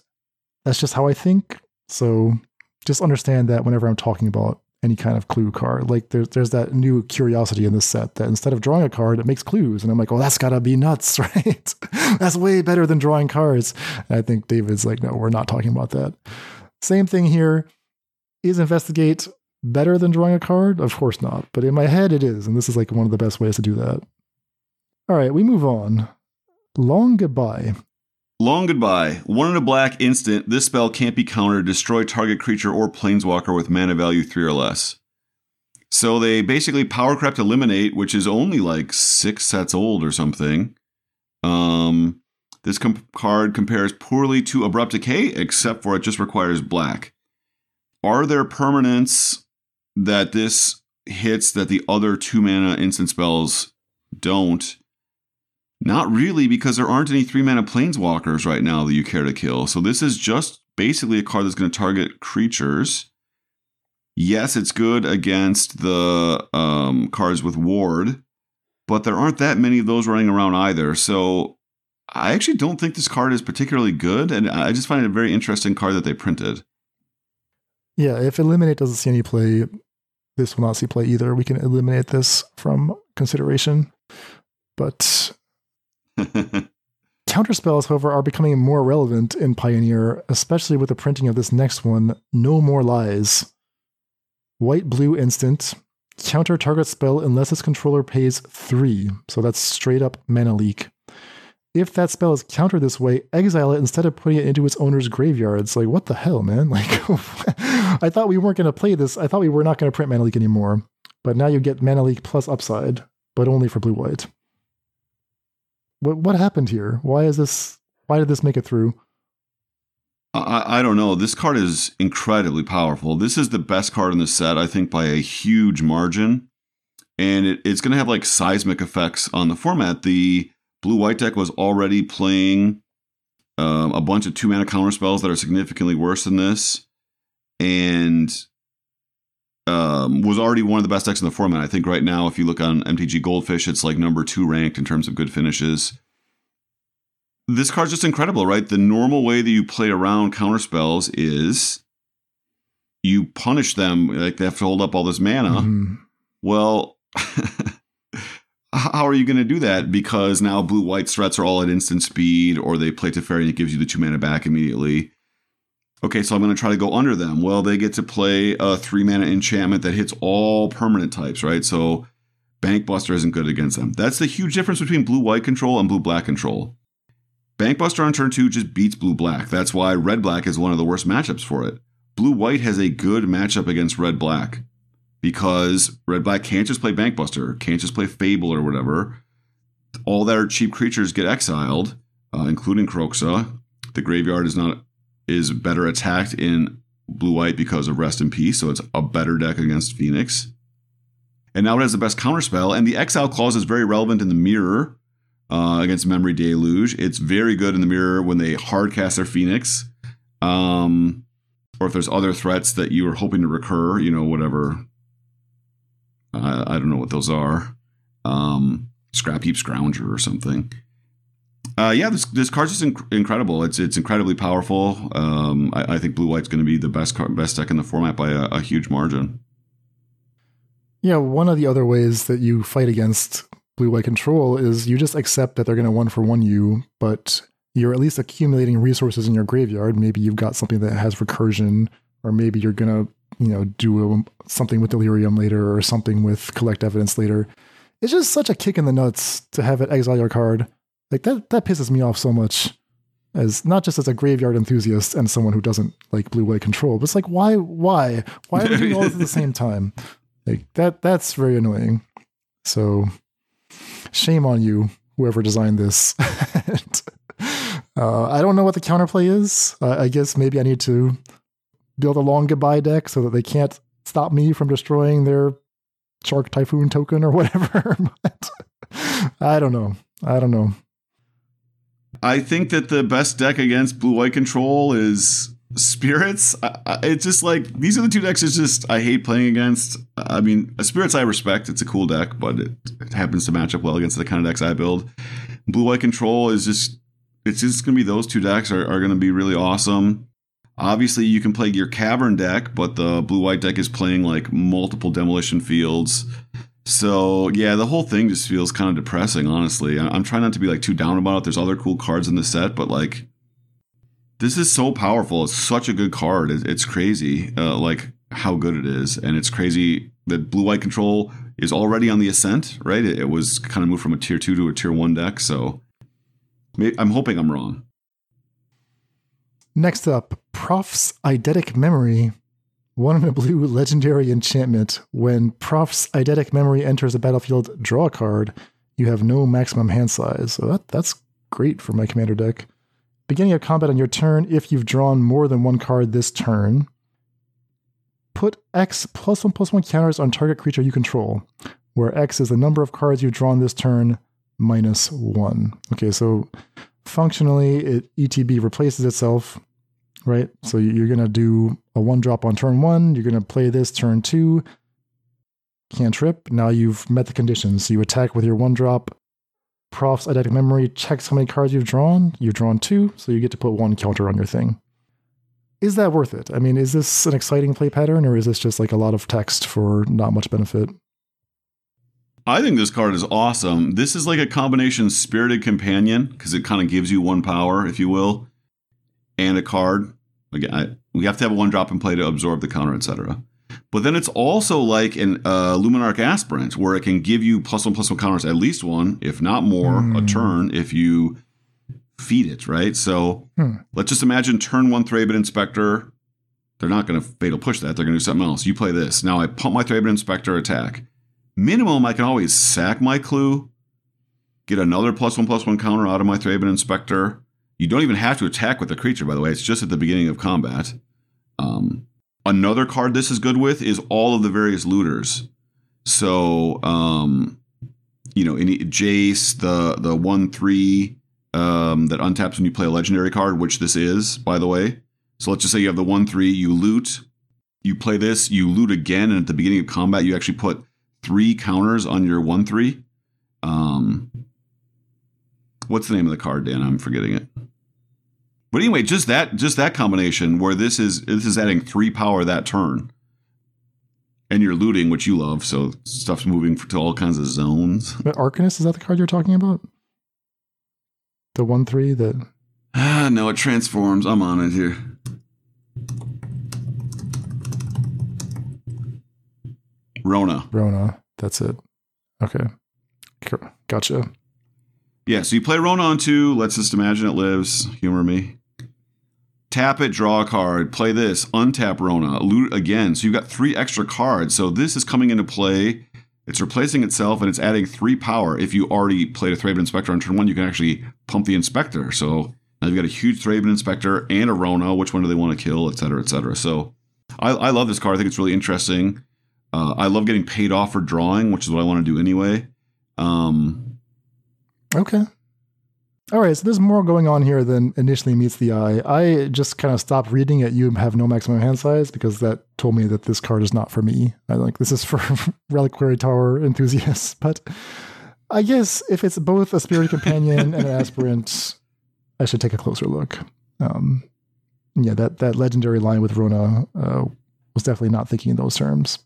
that's just how i think. So just understand that whenever i'm talking about any kind of clue card like there's there's that new curiosity in this set that instead of drawing a card it makes clues. And i'm like well that's gotta be nuts right? That's way better than drawing cards. And i think david's like no we're not talking about that. Same thing here. Is investigate better than drawing a card? Of course not. But in my head, it is. And this is like one of the best ways to do that. All right, we move on. Long Goodbye. Long Goodbye. One in a black instant. This spell can't be countered. Destroy target creature or planeswalker with mana value three or less. So they basically power crept eliminate, which is only like six sets old or something. Um, this com- card compares poorly to Abrupt Decay, except for it just requires black. Are there permanents that this hits that the other two mana instant spells don't? Not really, because there aren't any three mana planeswalkers right now that you care to kill. So this is just basically a card that's going to target creatures. Yes, it's good against the um, cards with ward, but there aren't that many of those running around either. So I actually don't think this card is particularly good, and I just find it a very interesting card that they printed. Yeah, if eliminate doesn't see any play, this will not see play either. We can eliminate this from consideration. But counter spells, however, are becoming more relevant in Pioneer, especially with the printing of this next one, No More Lies. White blue instant. Counter target spell unless its controller pays three. So that's straight up mana leak if that spell is countered this way, exile it instead of putting it into its owner's graveyard. It's like, what the hell, man? Like, I thought we weren't going to play this. I thought we were not going to print Mana Leak anymore. But now you get Mana Leak plus upside, but only for blue white. What what happened here? Why is this? Why did this make it through? I, I don't know. This card is incredibly powerful. This is the best card in the set, I think, by a huge margin. And it, it's going to have like seismic effects on the format. The Blue White deck was already playing um, a bunch of two mana counter spells that are significantly worse than this, and um, was already one of the best decks in the format. I think right now, if you look on MTG Goldfish, it's like number two ranked in terms of good finishes. This card's just incredible, right? The normal way that you play around counter spells is you punish them, like they have to hold up all this mana. Mm-hmm. Well, how are you going to do that? Because now blue white threats are all at instant speed, or they play Teferi and it gives you the two mana back immediately. Okay, so I'm going to try to go under them. Well, they get to play a three mana enchantment that hits all permanent types, right? So Bankbuster isn't good against them. That's the huge difference between blue white control and blue black control. Bankbuster on turn two just beats blue black. That's why red black is one of the worst matchups for it. Blue white has a good matchup against red black because Red Black can't just play Bankbuster, can't just play Fable or whatever. All their cheap creatures get exiled, uh, including Kroxa. The graveyard is not is better attacked in blue white because of Rest in Peace, so it's a better deck against Phoenix. And now it has the best counterspell, and the exile clause is very relevant in the mirror uh, against Memory Deluge. It's very good in the mirror when they hardcast their Phoenix. Um, or if there's other threats that you are hoping to recur, you know, whatever I, I don't know what those are. Um, Scrap Heap Scrounger or something. Uh, yeah, this this card's just inc- incredible. It's it's incredibly powerful. Um, I, I, think blue white's going to be the best card, best deck in the format by a, a huge margin. Yeah, one of the other ways that you fight against blue white control is you just accept that they're going to one for one you, but you're at least accumulating resources in your graveyard. Maybe you've got something that has recursion, or maybe you're going to you know, do a, something with delirium later or something with collect evidence later. It's just such a kick in the nuts to have it exile your card. Like that that pisses me off so much as not just as a graveyard enthusiast and someone who doesn't like blue white control, but it's like why why why are we doing all at the same time? Like that that's very annoying. So shame on you, whoever designed this. and, uh, I don't know what the counterplay is. Uh, I guess maybe I need to build a long goodbye deck so that they can't stop me from destroying their Shark Typhoon token or whatever. but I don't know. I don't know. I think that the best deck against blue white control is spirits. I, I, it's just like these are the two decks. It's just I hate playing against. I mean, spirits I respect. It's a cool deck, but it, it happens to match up well against the kind of decks I build. Blue white control is just. It's just going to be those two decks are, are going to be really awesome. Obviously, you can play your cavern deck, but the blue white deck is playing like multiple demolition fields. So yeah, the whole thing just feels kind of depressing. Honestly, I'm trying not to be like too down about it. There's other cool cards in the set, but like this is so powerful. It's such a good card. It's crazy, uh, like how good it is, and it's crazy that blue white control is already on the ascent. Right? It, it was kind of moved from a tier two to a tier one deck. So I'm hoping I'm wrong. Next up, Proft's Eidetic Memory. One in a blue legendary enchantment. When Proft's Eidetic Memory enters the battlefield, draw a card. You have no maximum hand size. So that, that's great for my commander deck. Beginning of combat on your turn, if you've drawn more than one card this turn, put X plus one plus one counters on target creature you control, where X is the number of cards you've drawn this turn minus one. Okay, so functionally, it ETB replaces itself right? So you're going to do a one drop on turn one. You're going to play this turn two. Cantrip. Now you've met the conditions. You attack with your one drop. Proft's eidetic memory checks how many cards you've drawn. You've drawn two, so you get to put one counter on your thing. Is that worth it? I mean, is this an exciting play pattern, or is this just like a lot of text for not much benefit? I think this card is awesome. This is like a combination Spirited Companion, because it kind of gives you one power, if you will, and a card. Again, I, we have to have a one drop in play to absorb the counter, etc. But then it's also like an uh, Luminarch Aspirant, where it can give you plus one plus one counters at least one, if not more, mm. a hmm. turn if you feed it, right? So hmm. let's just imagine turn one Thraben Inspector. They're not going to fatal push that. They're going to do something else. You play this. Now I pump my Thraben Inspector attack. Minimum, I can always sack my clue, get another plus one plus one counter out of my Thraben Inspector, you don't even have to attack with the creature, by the way. It's just at the beginning of combat. Um, another card this is good with is all of the various looters. So, um, you know, any Jace, the the one three um, that untaps when you play a legendary card, which this is, by the way. So let's just say you have the one three, you loot, you play this, you loot again, and at the beginning of combat, you actually put three counters on your one three. Um, what's the name of the card, Dan? I'm forgetting it. But anyway, just that just that combination where this is this is adding three power that turn, and you're looting, which you love, so stuff's moving to all kinds of zones. But Arcanist is that the card you're talking about? The one three that. Ah, no, it transforms. I'm on it here. Rona. Rona. That's it. Okay. Gotcha. Yeah, so you play Rona on two. Let's just imagine it lives. Humor me. Tap it, draw a card. Play this, untap Rona, loot again. So you've got three extra cards. So this is coming into play. It's replacing itself and it's adding three power. If you already played a Thraben Inspector on turn one, you can actually pump the Inspector. So now you've got a huge Thraben Inspector and a Rona. Which one do they want to kill, et cetera, et cetera. So I, I love this card. I think it's really interesting. Uh, I love getting paid off for drawing, which is what I want to do anyway. Um, Okay. All right, so there's more going on here than initially meets the eye. I just kind of stopped reading it. You have no maximum hand size because that told me that this card is not for me. I like this is for reliquary tower enthusiasts. But I guess if it's both a spirit companion and an aspirant, I should take a closer look. Um, yeah, that that legendary line with Rona uh, was definitely not thinking in those terms.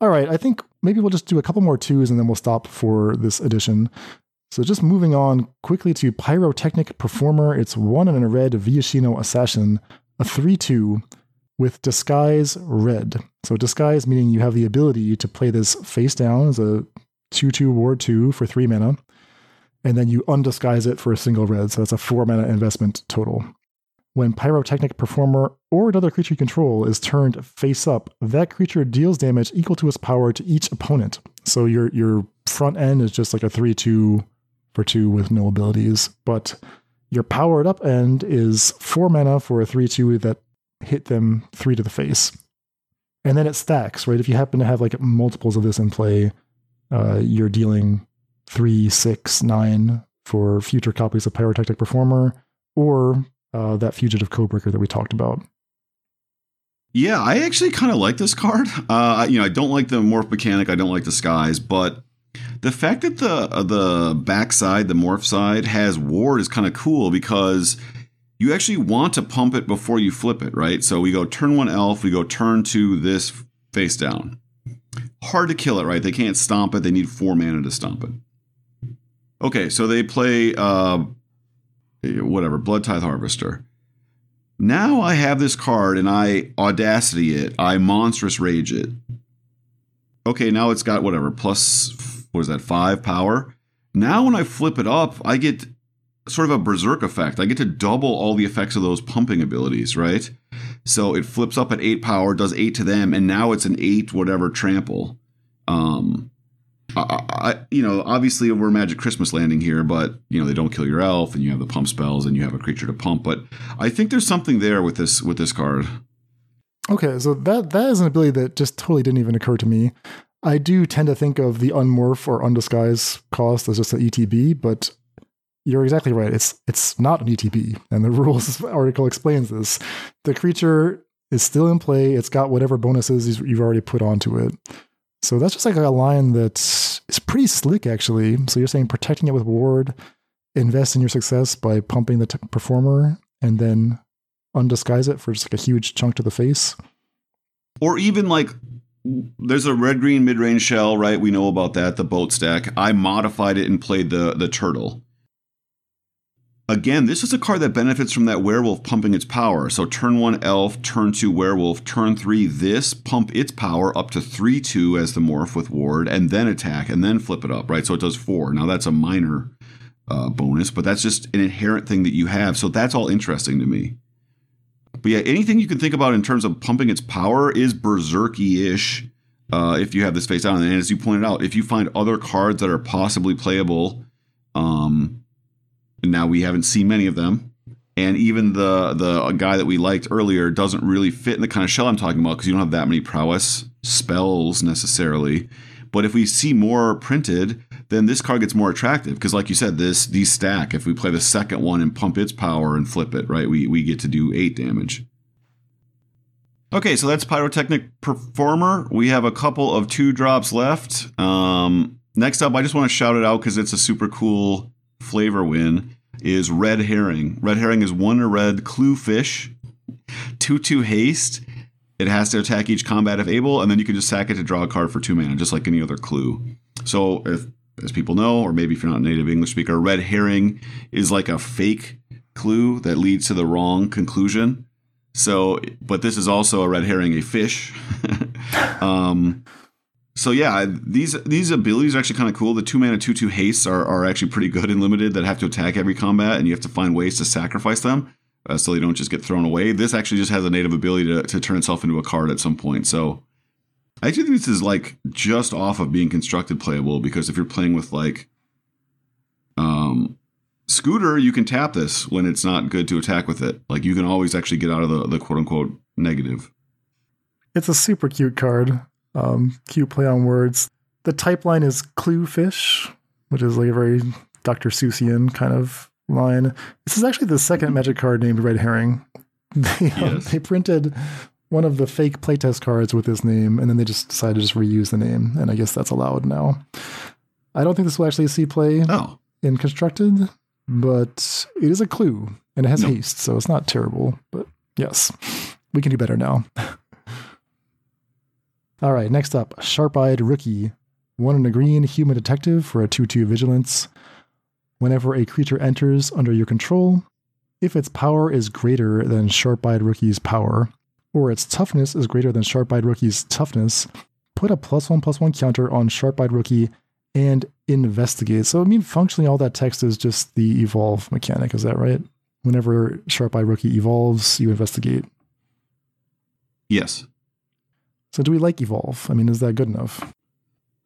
All right, I think maybe we'll just do a couple more twos and then we'll stop for this edition. So just moving on quickly to Pyrotechnic Performer. It's one in a red Viashino Assassin, a 3-2 with Disguise Red. So Disguise meaning you have the ability to play this face down as a 2-2 Ward 2 for 3 mana, and then you undisguise it for a single red. So that's a 4 mana investment total. When Pyrotechnic Performer or another creature you control is turned face up, that creature deals damage equal to its power to each opponent. So your your front end is just like a 3 2 for 2 with no abilities, but your powered up end is 4 mana for a 3 2 that hit them 3 to the face. And then it stacks, right? If you happen to have like multiples of this in play, uh, you're dealing three, six, nine for future copies of Pyrotechnic Performer or uh, that Fugitive Codebreaker that we talked about. Yeah, I actually kind of like this card. Uh, you know, I don't like the morph mechanic. I don't like the skies, but the fact that the uh, the backside, the morph side, has ward is kind of cool because you actually want to pump it before you flip it, right? So we go turn one elf, we go turn two this face down. Hard to kill it, right? They can't stomp it. They need four mana to stomp it. Okay, so they play uh, whatever Blood Tithe Harvester. Now I have this card and I audacity it. I monstrous rage it. Okay, now it's got whatever plus what is that five power. Now when I flip it up, I get sort of a berserk effect. I get to double all the effects of those pumping abilities, right? So it flips up at eight power, does eight to them, and now it's an eight whatever trample. Um, I, I, you know, obviously we're Magic Christmas landing here, but you know they don't kill your elf, and you have the pump spells, and you have a creature to pump. But I think there's something there with this with this card. Okay, so that that is an ability that just totally didn't even occur to me. I do tend to think of the unmorph or undisguise cost as just an ETB, but you're exactly right. It's it's not an ETB, and the rules article explains this. The creature is still in play. It's got whatever bonuses you've already put onto it. So that's just like a line that is pretty slick, actually. So you're saying protecting it with ward, invest in your success by pumping the t- performer, and then undisguise it for just like a huge chunk to the face. Or even like there's a red green mid range shell, right? We know about that, the boat stack. I modified it and played the the turtle. Again, this is a card that benefits from that werewolf pumping its power. So turn one elf, turn two werewolf, turn three this, pump its power up to three two as the morph with ward, and then attack, and then flip it up, right? So it does four. Now that's a minor uh, bonus, but that's just an inherent thing that you have. So that's all interesting to me. But yeah, anything you can think about in terms of pumping its power is berserky ish. Uh, if you have this face down, and as you pointed out, if you find other cards that are possibly playable, um, now we haven't seen many of them. And even the the guy that we liked earlier doesn't really fit in the kind of shell I'm talking about because you don't have that many prowess spells necessarily. But if we see more printed, then this card gets more attractive because, like you said, this these stack. If we play the second one and pump its power and flip it, right, we we get to do eight damage. Okay, so that's Pyrotechnic Performer. We have a couple of two drops left. Um, next up, I just want to shout it out because it's a super cool flavor win is red herring. Red herring is one red clue fish, two two haste. It has to attack each combat if able, and then you can just sack it to draw a card for two mana, just like any other clue. So, if, as people know, or maybe if you're not a native English speaker, red herring is like a fake clue that leads to the wrong conclusion. So, but this is also a red herring, a fish. um, so yeah, these these abilities are actually kind of cool. The two mana two two hastes are, are actually pretty good and limited that have to attack every combat, and you have to find ways to sacrifice them uh, so they don't just get thrown away. This actually just has a native ability to, to turn itself into a card at some point. So I actually think this is like just off of being constructed playable because if you're playing with like um Scooter, you can tap this when it's not good to attack with it. Like you can always actually get out of the, the quote unquote negative. It's a super cute card. Um, cute play on words. The type line is clue fish, which is like a very Dr. Seussian kind of line. This is actually the second magic card named Red Herring. They, um, yes. they printed one of the fake playtest cards with his name, and then they just decided to just reuse the name, and I guess that's allowed now. I don't think this will actually see play oh. in constructed, but it is a clue, and it has no. haste, so it's not terrible. But yes, we can do better now. All right, next up, Sharp Eyed Rookie. One in a green human detective for a 2 2 vigilance. Whenever a creature enters under your control, if its power is greater than Sharp Eyed Rookie's power, or its toughness is greater than Sharp Eyed Rookie's toughness, put a plus one plus one counter on Sharp Eyed Rookie and investigate. So, I mean, functionally, all that text is just the evolve mechanic. Is that right? whenever Sharp Eye Rookie evolves, you investigate. Yes. So do we like evolve? I mean, is that good enough?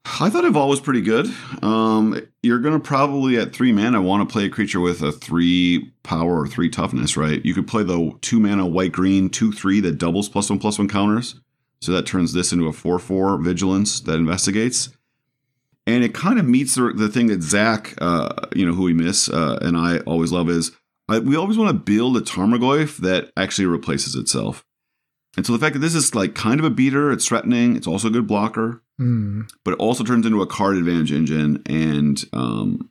I thought Evolve was pretty good. Um, you're going to probably at three mana want to play a creature with a three power or three toughness, right? You could play the two mana white green two three that doubles plus one plus one counters. So that turns this into a four four vigilance that investigates, and it kind of meets the, the thing that Zach, uh, you know, who we miss, uh, and I always love is I, we always want to build a Tarmogoyf that actually replaces itself. And so the fact that this is like kind of a beater, it's threatening, it's also a good blocker, Hmm. but it also turns into a card advantage engine, and um,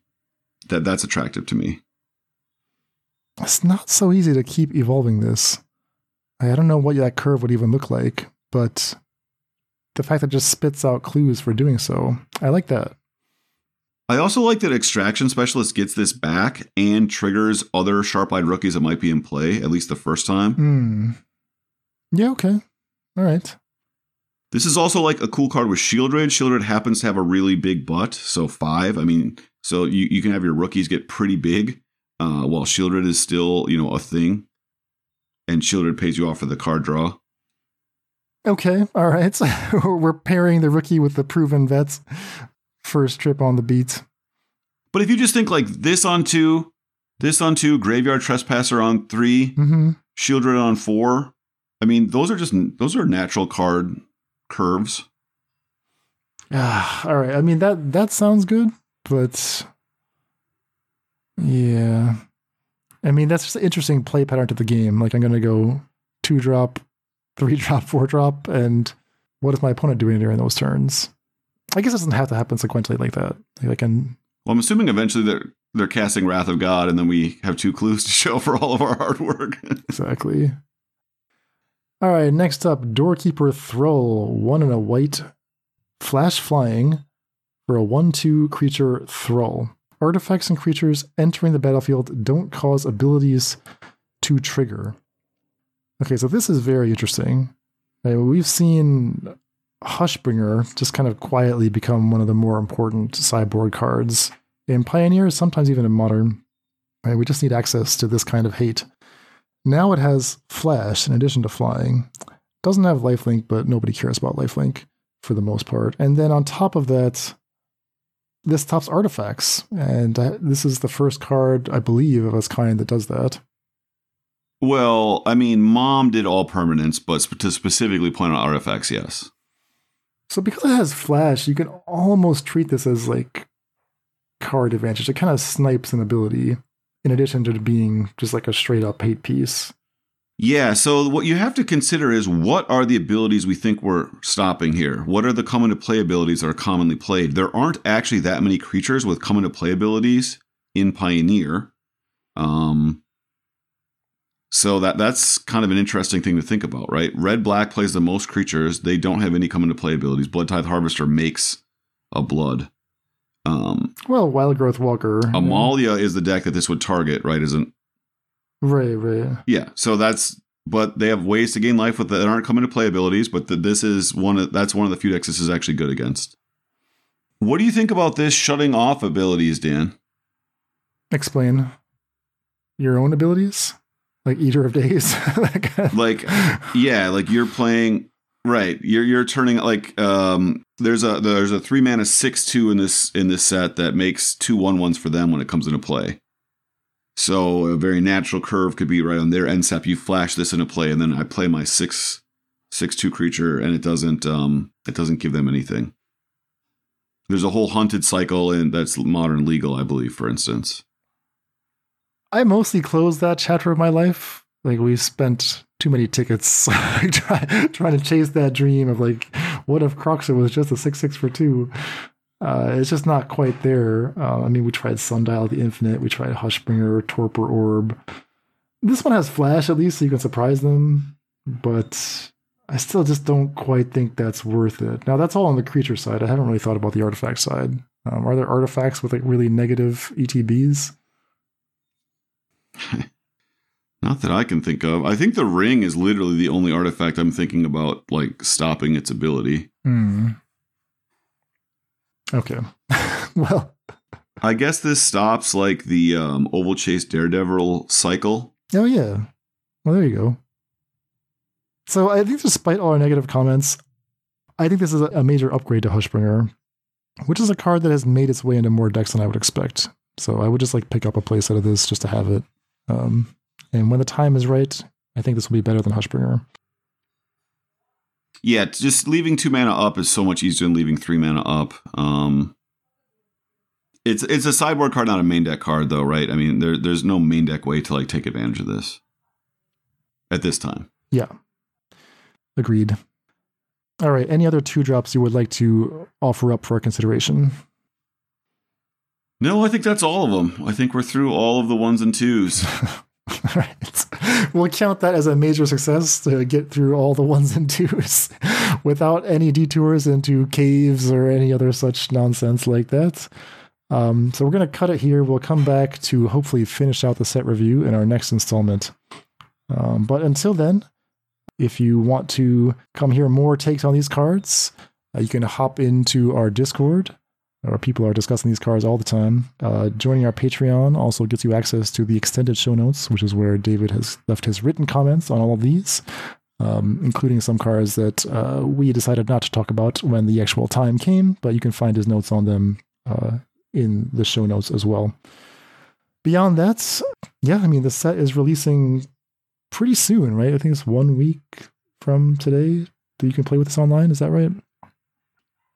that that's attractive to me. It's not so easy to keep evolving this. I don't know what that curve would even look like, but the fact that it just spits out clues for doing so, I like that. I also like that Extraction Specialist gets this back and triggers other sharp-eyed rookies that might be in play at least the first time. Hmm. Yeah, okay. All right. This is also like a cool card with Shieldred. Shieldred happens to have a really big butt, so five. I mean, so you, you can have your rookies get pretty big, uh, while Shieldred is still you know a thing, and Shieldred pays you off for the card draw. Okay, all right. So We're pairing the rookie with the proven vets. First trip on the beat. But if you just think like this on two, this on two, Graveyard Trespasser on 3 Mm-hmm. Shieldred on four, I mean those are just those are natural card curves. Ah, all right. I mean that that sounds good, but yeah. I mean that's just an interesting play pattern to the game. Like I'm gonna go two drop, three drop, four drop, and what is my opponent doing during those turns? I guess it doesn't have to happen sequentially like that. Like I can Well, I'm assuming eventually they're they're casting Wrath of God, and then we have two clues to show for all of our hard work. exactly. All right, next up, Doorkeeper Thrall, one and a white, flash flying for a 1 2 creature Thrall. Artifacts and creatures entering the battlefield don't cause abilities to trigger. Okay, so this is very interesting. We've seen Hushbringer just kind of quietly become one of the more important sideboard cards in Pioneers, sometimes even in Modern. We just need access to this kind of hate. Now it has flash in addition to flying. Doesn't have lifelink, but nobody cares about lifelink for the most part. And then on top of that, this tops artifacts, and uh, this is the first card I believe of its kind that does that. well, I mean, Mom did all permanents, but sp- to specifically point out artifacts, yes. So because it has flash, you can almost treat this as like card advantage. It kind of snipes an ability in addition to being just like a straight up hate piece. Yeah, so what you have to consider is what are the abilities we think we're stopping here? What are the come into play abilities that are commonly played? There aren't actually that many creatures with come into play abilities in Pioneer. Um, so that that's kind of an interesting thing to think about, right? Red black plays the most creatures. They don't have any come into play abilities. Blood Tithe Harvester makes a blood. Um, Well, Wild Growth Walker. Amalia is the deck that this would target, right? Isn't Right, right. yeah, so that's but they have ways to gain life with that aren't coming to play abilities. But the, this is one of that's one of the few decks this is actually good against. What do you think about this shutting off abilities, Dan? Explain your own abilities, like Eater of Days. Like, yeah, like you're playing right. You're you're turning like um. There's a there's a three mana six two in this in this set that makes two one ones for them when it comes into play. So a very natural curve could be right on their end step. You flash this into play, and then I play my six six two creature, and it doesn't um it doesn't give them anything. There's a whole hunted cycle, and that's modern legal, I believe, for instance. I mostly closed that chapter of my life. Like we spent too many tickets try, trying to chase that dream of like, what if Croxer was just a six six for two? Uh, it's just not quite there. Uh, I mean, we tried Sundial the Infinite, we tried Hushbringer, Torpor Orb. This one has Flash at least, so you can surprise them, but I still just don't quite think that's worth it. Now, that's all on the creature side. I haven't really thought about the artifact side. Um, are there artifacts with like really negative ETBs? Not that I can think of. I think the ring is literally the only artifact I'm thinking about, like stopping its ability. Hmm. Okay. well, I guess this stops like the um, Ovalchase Daredevil cycle. Oh yeah. Well, there you go. So I think, despite all our negative comments, I think this is a major upgrade to Hushbringer, which is a card that has made its way into more decks than I would expect. So I would just like pick up a playset of this just to have it. Um, and when the time is right, I think this will be better than Hushbringer. Yeah, just leaving two mana up is so much easier than leaving three mana up. Um, it's it's a sideboard card, not a main deck card, though, right? I mean, there there's no main deck way to like take advantage of this at this time. Yeah, agreed. All right, any other two drops you would like to offer up for consideration? No, I think that's all of them. I think we're through all of the ones and twos. right. We'll count that as a major success to get through all the ones and twos without any detours into caves or any other such nonsense like that. Um, so we're going to cut it here. We'll come back to hopefully finish out the set review in our next installment. Um, but until then, if you want to come hear more takes on these cards, uh, you can hop into our Discord. Our people are discussing these cards all the time. Uh, joining our Patreon also gets you access to the extended show notes, which is where David has left his written comments on all of these, um, including some cards that uh, we decided not to talk about when the actual time came, but you can find his notes on them uh, in the show notes as well. Beyond that, yeah, I mean, the set is releasing pretty soon, right? I think it's one week from today that you can play with this online. Is that right?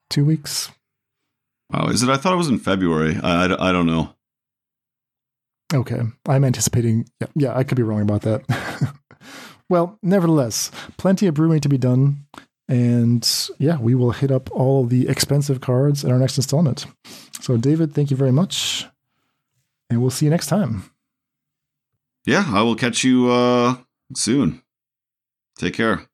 Two weeks? Wow, is it? I thought it was in February. I, I, I don't know. Okay, I'm anticipating. Yeah, yeah, I could be wrong about that. well, nevertheless, plenty of brewing to be done. And yeah, we will hit up all the expensive cards in our next installment. So, David, thank you very much. And we'll see you next time. Yeah, I will catch you uh, soon. Take care.